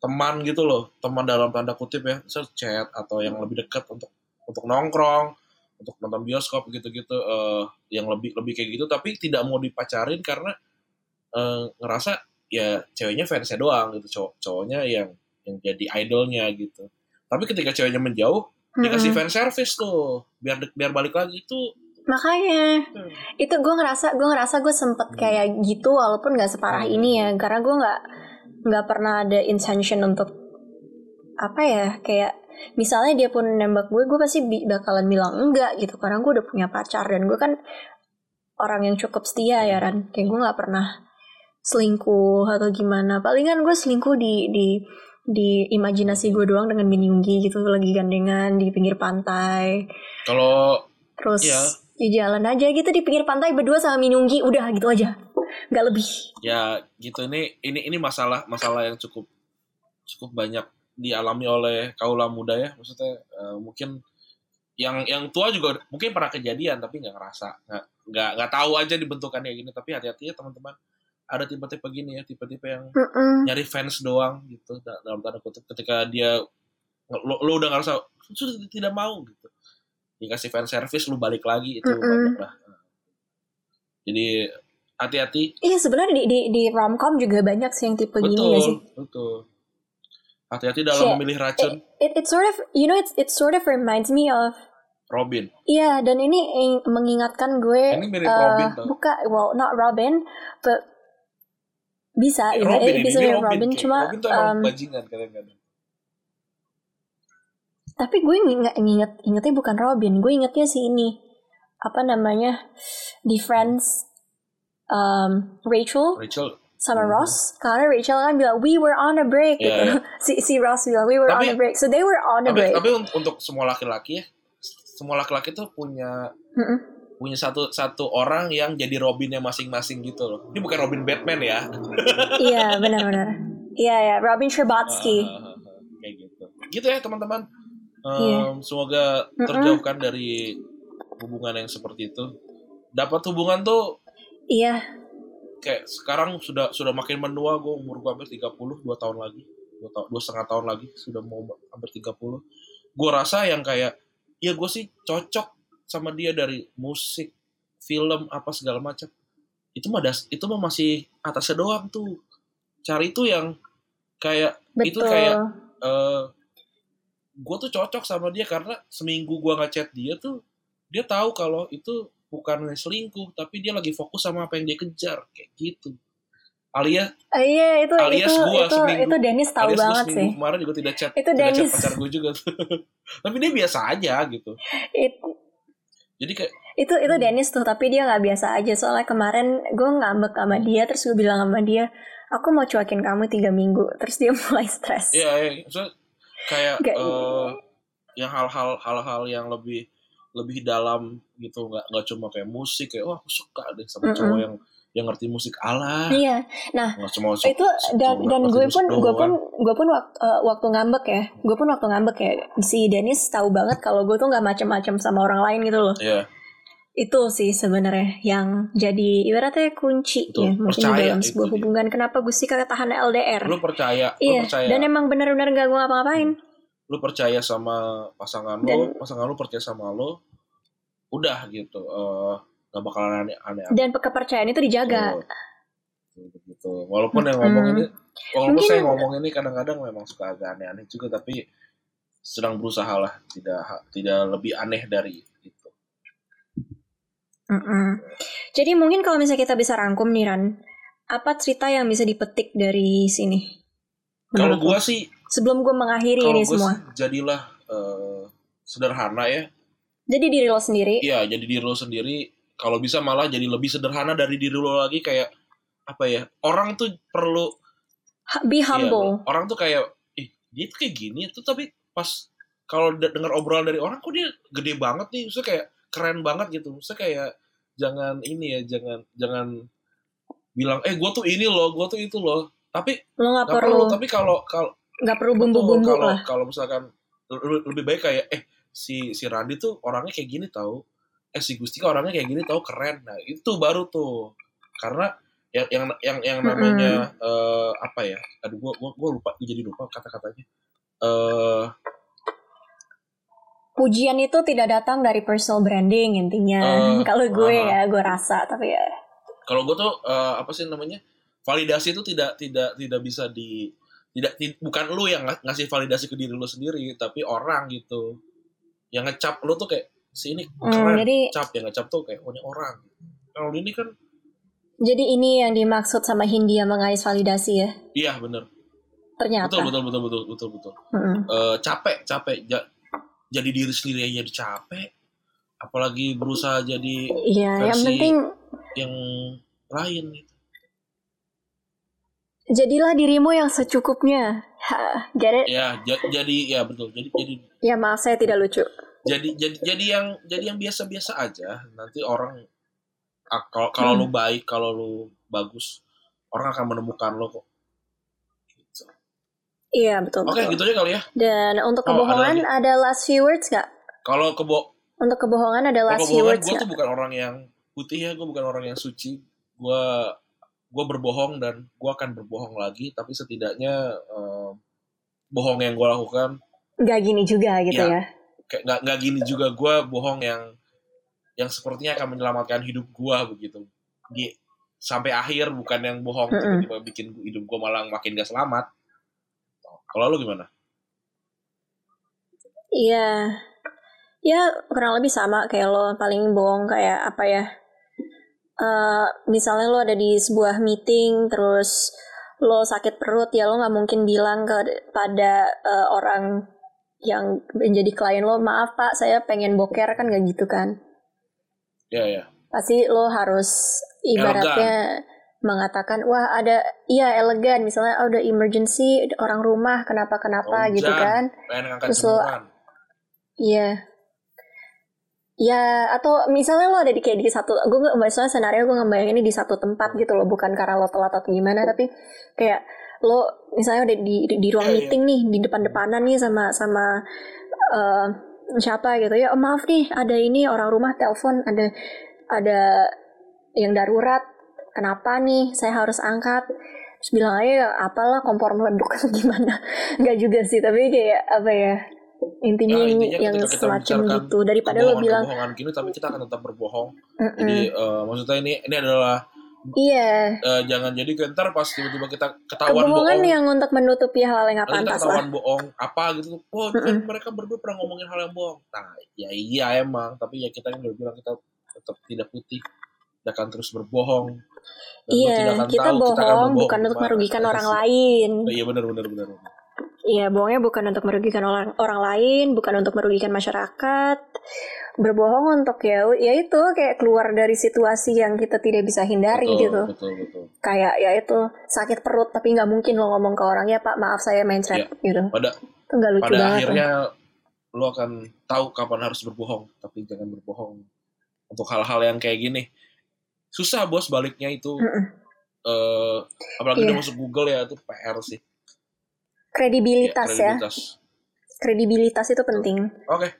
teman gitu loh. Teman dalam tanda kutip ya. Chat atau yang lebih dekat untuk untuk nongkrong untuk nonton bioskop gitu-gitu eh, yang lebih lebih kayak gitu. Tapi tidak mau dipacarin karena eh, ngerasa ya ceweknya fansnya doang gitu. Cowok cowoknya yang yang jadi idolnya gitu. Tapi ketika ceweknya menjauh dikasih Mm-mm. fan service tuh. Biar biar balik lagi itu Makanya. Itu gue ngerasa gue ngerasa gue sempet Hmm. kayak gitu walaupun nggak separah Hmm. ini ya. Karena gue nggak nggak pernah ada intention untuk apa ya kayak misalnya dia pun nembak gue gue pasti bi- bakalan bilang enggak gitu. Karena gue udah punya pacar dan gue kan orang yang cukup setia ya Ran. Kayak gue nggak pernah selingkuh atau gimana. Palingan gue selingkuh di di di imajinasi gue doang dengan Minunggi gitu lagi gandengan di pinggir pantai. Kalau terus ya jalan aja gitu di pinggir pantai berdua sama Minunggi udah gitu aja. Nggak lebih. Ya gitu. Ini ini ini masalah masalah yang cukup cukup banyak dialami oleh kaula muda ya. Maksudnya eh, mungkin yang yang tua juga mungkin pernah kejadian tapi nggak ngerasa nggak nggak nggak tahu aja dibentukannya gini. Tapi hati-hati ya teman-teman ada tipe-tipe gini ya tipe-tipe yang Mm-mm. nyari fans doang gitu da- dalam tanda kutip ketika dia lo, lo udah ngerasa sudah tidak mau gitu dikasih fan service lu balik lagi itu Mm-mm. banyak lah jadi hati-hati Iya sebenarnya di di di romcom juga banyak sih yang tipe gini ya sih. betul betul hati-hati dalam Shit. memilih racun It it sort of you know it it sort of reminds me of Robin Iya, dan ini ing- mengingatkan gue Ini mirip eh, Robin, tau. bukan well not Robin, but bisa Eh, gitu. Robin Eh, ini bisa ini Robin, Robin, cuma Robin tuh emang em, bajingan kadang-kadang tapi gue nggak inget ingetnya bukan Robin, gue ingetnya si ini apa namanya di Friends um, Rachel Rachel sama Mhm. Ross karena Rachel kan bilang we were on a break Iya, gitu. si si Ross bilang we were Tapi- on a break, so they were on a tapi, break. tapi un- untuk semua laki-laki ya semua laki-laki tuh punya Mm-mm. Punya satu satu orang yang jadi Robinnya masing-masing gitu loh. Ini bukan Robin Batman ya? Iya benar-benar. Iya ya Robin Scherbatsky. Ah, ah, ah, kayak gitu. Gitu ya teman-teman. Em, Iya. semoga terjauhkan dari hubungan yang seperti itu. Dapat hubungan tuh Iya. kayak sekarang sudah sudah makin menua. Gue umur gue hampir 30 dua tahun lagi. Dua tahun dua setengah tahun lagi sudah mau hampir 30 gue rasa yang kayak ya gue sih cocok sama dia dari musik film apa segala macam itu mah das, itu mah masih atasnya doang tuh cari itu yang kayak itu Betul. kayak eh gue tuh cocok sama dia karena seminggu gue ngechat dia tuh dia tahu kalau itu bukan selingkuh tapi dia lagi fokus sama apa yang dia kejar kayak gitu alias Ah, iya itu Alias itu gua itu seminggu- itu Dennis tahu alias banget seminggu sih. kemarin juga tidak chat Itu tidak chat pacar gue juga tuh. tapi dia biasa aja gitu It- jadi kayak itu itu Dennis tuh tapi dia nggak biasa aja. Soalnya kemarin gue ngambek sama dia terus gue bilang sama dia aku mau cuekin kamu tiga minggu. Terus dia mulai stres. Iya, ya, maksudnya kayak Nggak- eh, yang hal-hal hal-hal yang lebih lebih dalam gitu. Nggak nggak cuma kayak musik kayak wah aku suka deh sama Mm-mm. cowok yang yang ngerti musik Allah Iya, nah cuma itu dan dan gue pun gue pun gue pun waktu, eh, waktu ngambek ya. Gue pun waktu ngambek ya. Si Dennis tahu banget kalau gue tuh nggak macam-macam sama orang lain gitu loh. Iya, itu sih sebenarnya yang jadi ibaratnya kunci Betul, ya mungkin di percaya dalam itu sebuah dia. hubungan. Kenapa Gusti kagak tahan LDR lu percaya, lu iya. percaya, dan emang benar-benar gak gue ngapa-ngapain. Lu percaya sama pasangan lu, Dan- pasangan lu percaya sama lu, udah gitu, eh nggak bakalan aneh-aneh. dan kepercayaan itu dijaga Gitu, gitu. Walaupun yang ngomong ini, walaupun Mungkin- saya ngomong ini kadang-kadang memang suka agak aneh-aneh juga, tapi sedang berusaha lah tidak tidak lebih aneh dari itu. Mm-mm. Jadi mungkin kalau misalnya kita bisa rangkum nih Ran, apa cerita yang bisa dipetik dari sini? Kalau lo? sih, sebelum gue mengakhiri ini gua semua, jadilah eh, sederhana ya. jadi diri lo sendiri. Iya, jadi diri lo sendiri. Kalau bisa malah jadi lebih sederhana dari diri lo lagi kayak apa ya? Orang tuh perlu Be Iya, humble. orang tuh kayak, ih dia tuh kayak gini tuh tapi pas kalau de- denger obrolan dari orang kok dia gede banget nih, maksudnya kayak keren banget gitu, maksudnya kayak jangan ini ya, jangan jangan bilang eh gue tuh ini loh, gue tuh itu loh, tapi Lo nggak perlu perlu, tapi kalau kalau nggak perlu bumbu-bumbu kalau lah. kalau misalkan le- le- lebih baik kayak eh si si Randy tuh orangnya kayak gini tahu, eh si Gustika orangnya kayak gini tahu keren, nah itu baru tuh karena yang yang yang yang namanya eh, apa ya aduh gua gua, gua lupa jadi lupa kata-katanya eh Pujian itu tidak datang dari personal branding intinya. Eh, kalau gue aha. ya, gue rasa tapi ya. kalau gua tuh eh, apa sih namanya validasi itu tidak tidak tidak bisa di tidak ti- bukan lu yang ng- ngasih validasi ke diri lu sendiri tapi orang gitu yang ngecap lu tuh kayak si ini Hmm, keren jadi cap yang ngecap tuh kayak oh ini orang kalau ini kan jadi ini yang dimaksud sama Hindia mengais validasi ya. iya bener Ternyata. betul betul betul betul betul betul Mm-mm. Eh, capek capek Ja- jadi diri sendiri aja capek apalagi berusaha jadi Iya, yang penting yang lain gitu. jadilah dirimu yang secukupnya. Ha, get it? ya ja- jadi ya betul jadi jadi Ya maaf saya tidak lucu. Jadi jadi jadi yang jadi yang biasa-biasa aja nanti orang kalau kalau Hmm. lu baik kalau lu bagus orang akan menemukan lo kok Iya betul oke betul. gitu aja kali ya Dan untuk Oh, ada kebohongan ada, last few words gak? Kalau kebo Untuk kebohongan ada last kebohongan words gue tuh bukan orang yang putih ya, gue bukan orang yang suci. Gue gue berbohong dan gue akan berbohong lagi, tapi setidaknya eh, bohong yang gue lakukan Nggak gini juga gitu Iya. ya. Kayak nggak nggak gini juga gue bohong yang yang sepertinya akan menyelamatkan hidup gue begitu di sampai akhir bukan yang bohong Mm-mm. tiba-tiba bikin hidup gue malah makin gak selamat kalau lu gimana Iya. Ya kurang lebih sama kayak lo paling bohong kayak apa ya. eh misalnya lo ada di sebuah meeting terus lo sakit perut ya lo nggak mungkin bilang kepada eh, orang yang menjadi klien lo maaf pak saya pengen boker kan nggak gitu kan? Ya ya. Pasti lo harus ibaratnya mengatakan wah ada iya elegan. Misalnya oh, ada emergency orang rumah kenapa kenapa Oh, gitu kan? Terus lo- Iya. Ya, atau misalnya lo ada di kayak di satu, gue nggak misalnya senario gue ngebayangin ini di satu tempat gitu loh, bukan karena lo telat atau gimana, tapi kayak lo misalnya udah di di, di ruang Iya, iya. meeting nih, di depan-depanan nih sama sama eh, siapa gitu ya, oh, maaf nih ada ini orang rumah telepon ada ada yang darurat, kenapa nih saya harus angkat? Terus bilang aja apalah kompor meleduk atau gimana, nggak juga sih, tapi kayak apa ya? intinya, Ya, intinya yang semacam gitu daripada lo bilang kebohongan gini tapi kita akan tetap berbohong "Mm-mm." jadi eh, maksudnya ini ini adalah iya. Eh, jangan jadi ntar pas tiba-tiba kita ketahuan kebohongan bohong. yang untuk menutupi hal yang nggak Lalu kita pantas lah. ketahuan bohong apa gitu oh ini kan mereka berdua pernah ngomongin hal yang bohong. Nah ya iya emang tapi ya kita yang udah bilang kita tetap tidak putih kita akan terus berbohong. Dan iya kita tahu bohong akan berbohong bukan untuk merugikan orang lain. Oh, iya benar benar benar benar. Iya bohongnya bukan untuk merugikan orang orang lain bukan untuk merugikan masyarakat. Berbohong untuk ya ya itu kayak keluar dari situasi yang kita tidak bisa hindari betul, gitu. betul betul. Kayak ya itu sakit perut tapi nggak mungkin lo ngomong ke orang ya pak maaf saya mencret gitu. Pada itu nggak lucu pada banget. akhirnya lo akan tahu kapan harus berbohong tapi jangan berbohong untuk hal-hal yang kayak gini. Susah bos baliknya itu. Mm-mm. eh apalagi Iya. udah masuk Google ya itu PR sih Ya, kredibilitas ya kredibilitas. kredibilitas itu penting Oke,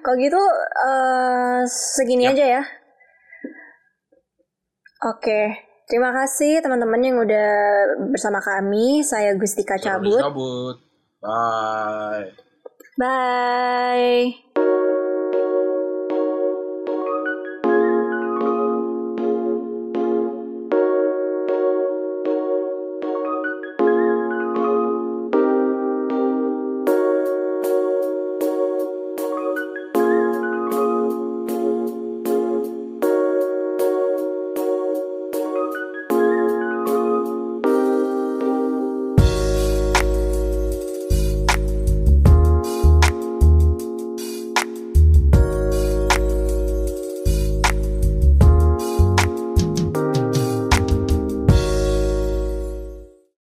Kalau gitu eh, segini Ya. aja ya. Oke, terima kasih teman-teman yang udah bersama kami. Saya Gustika Cabut. cabut. Cabut. Bye. Bye.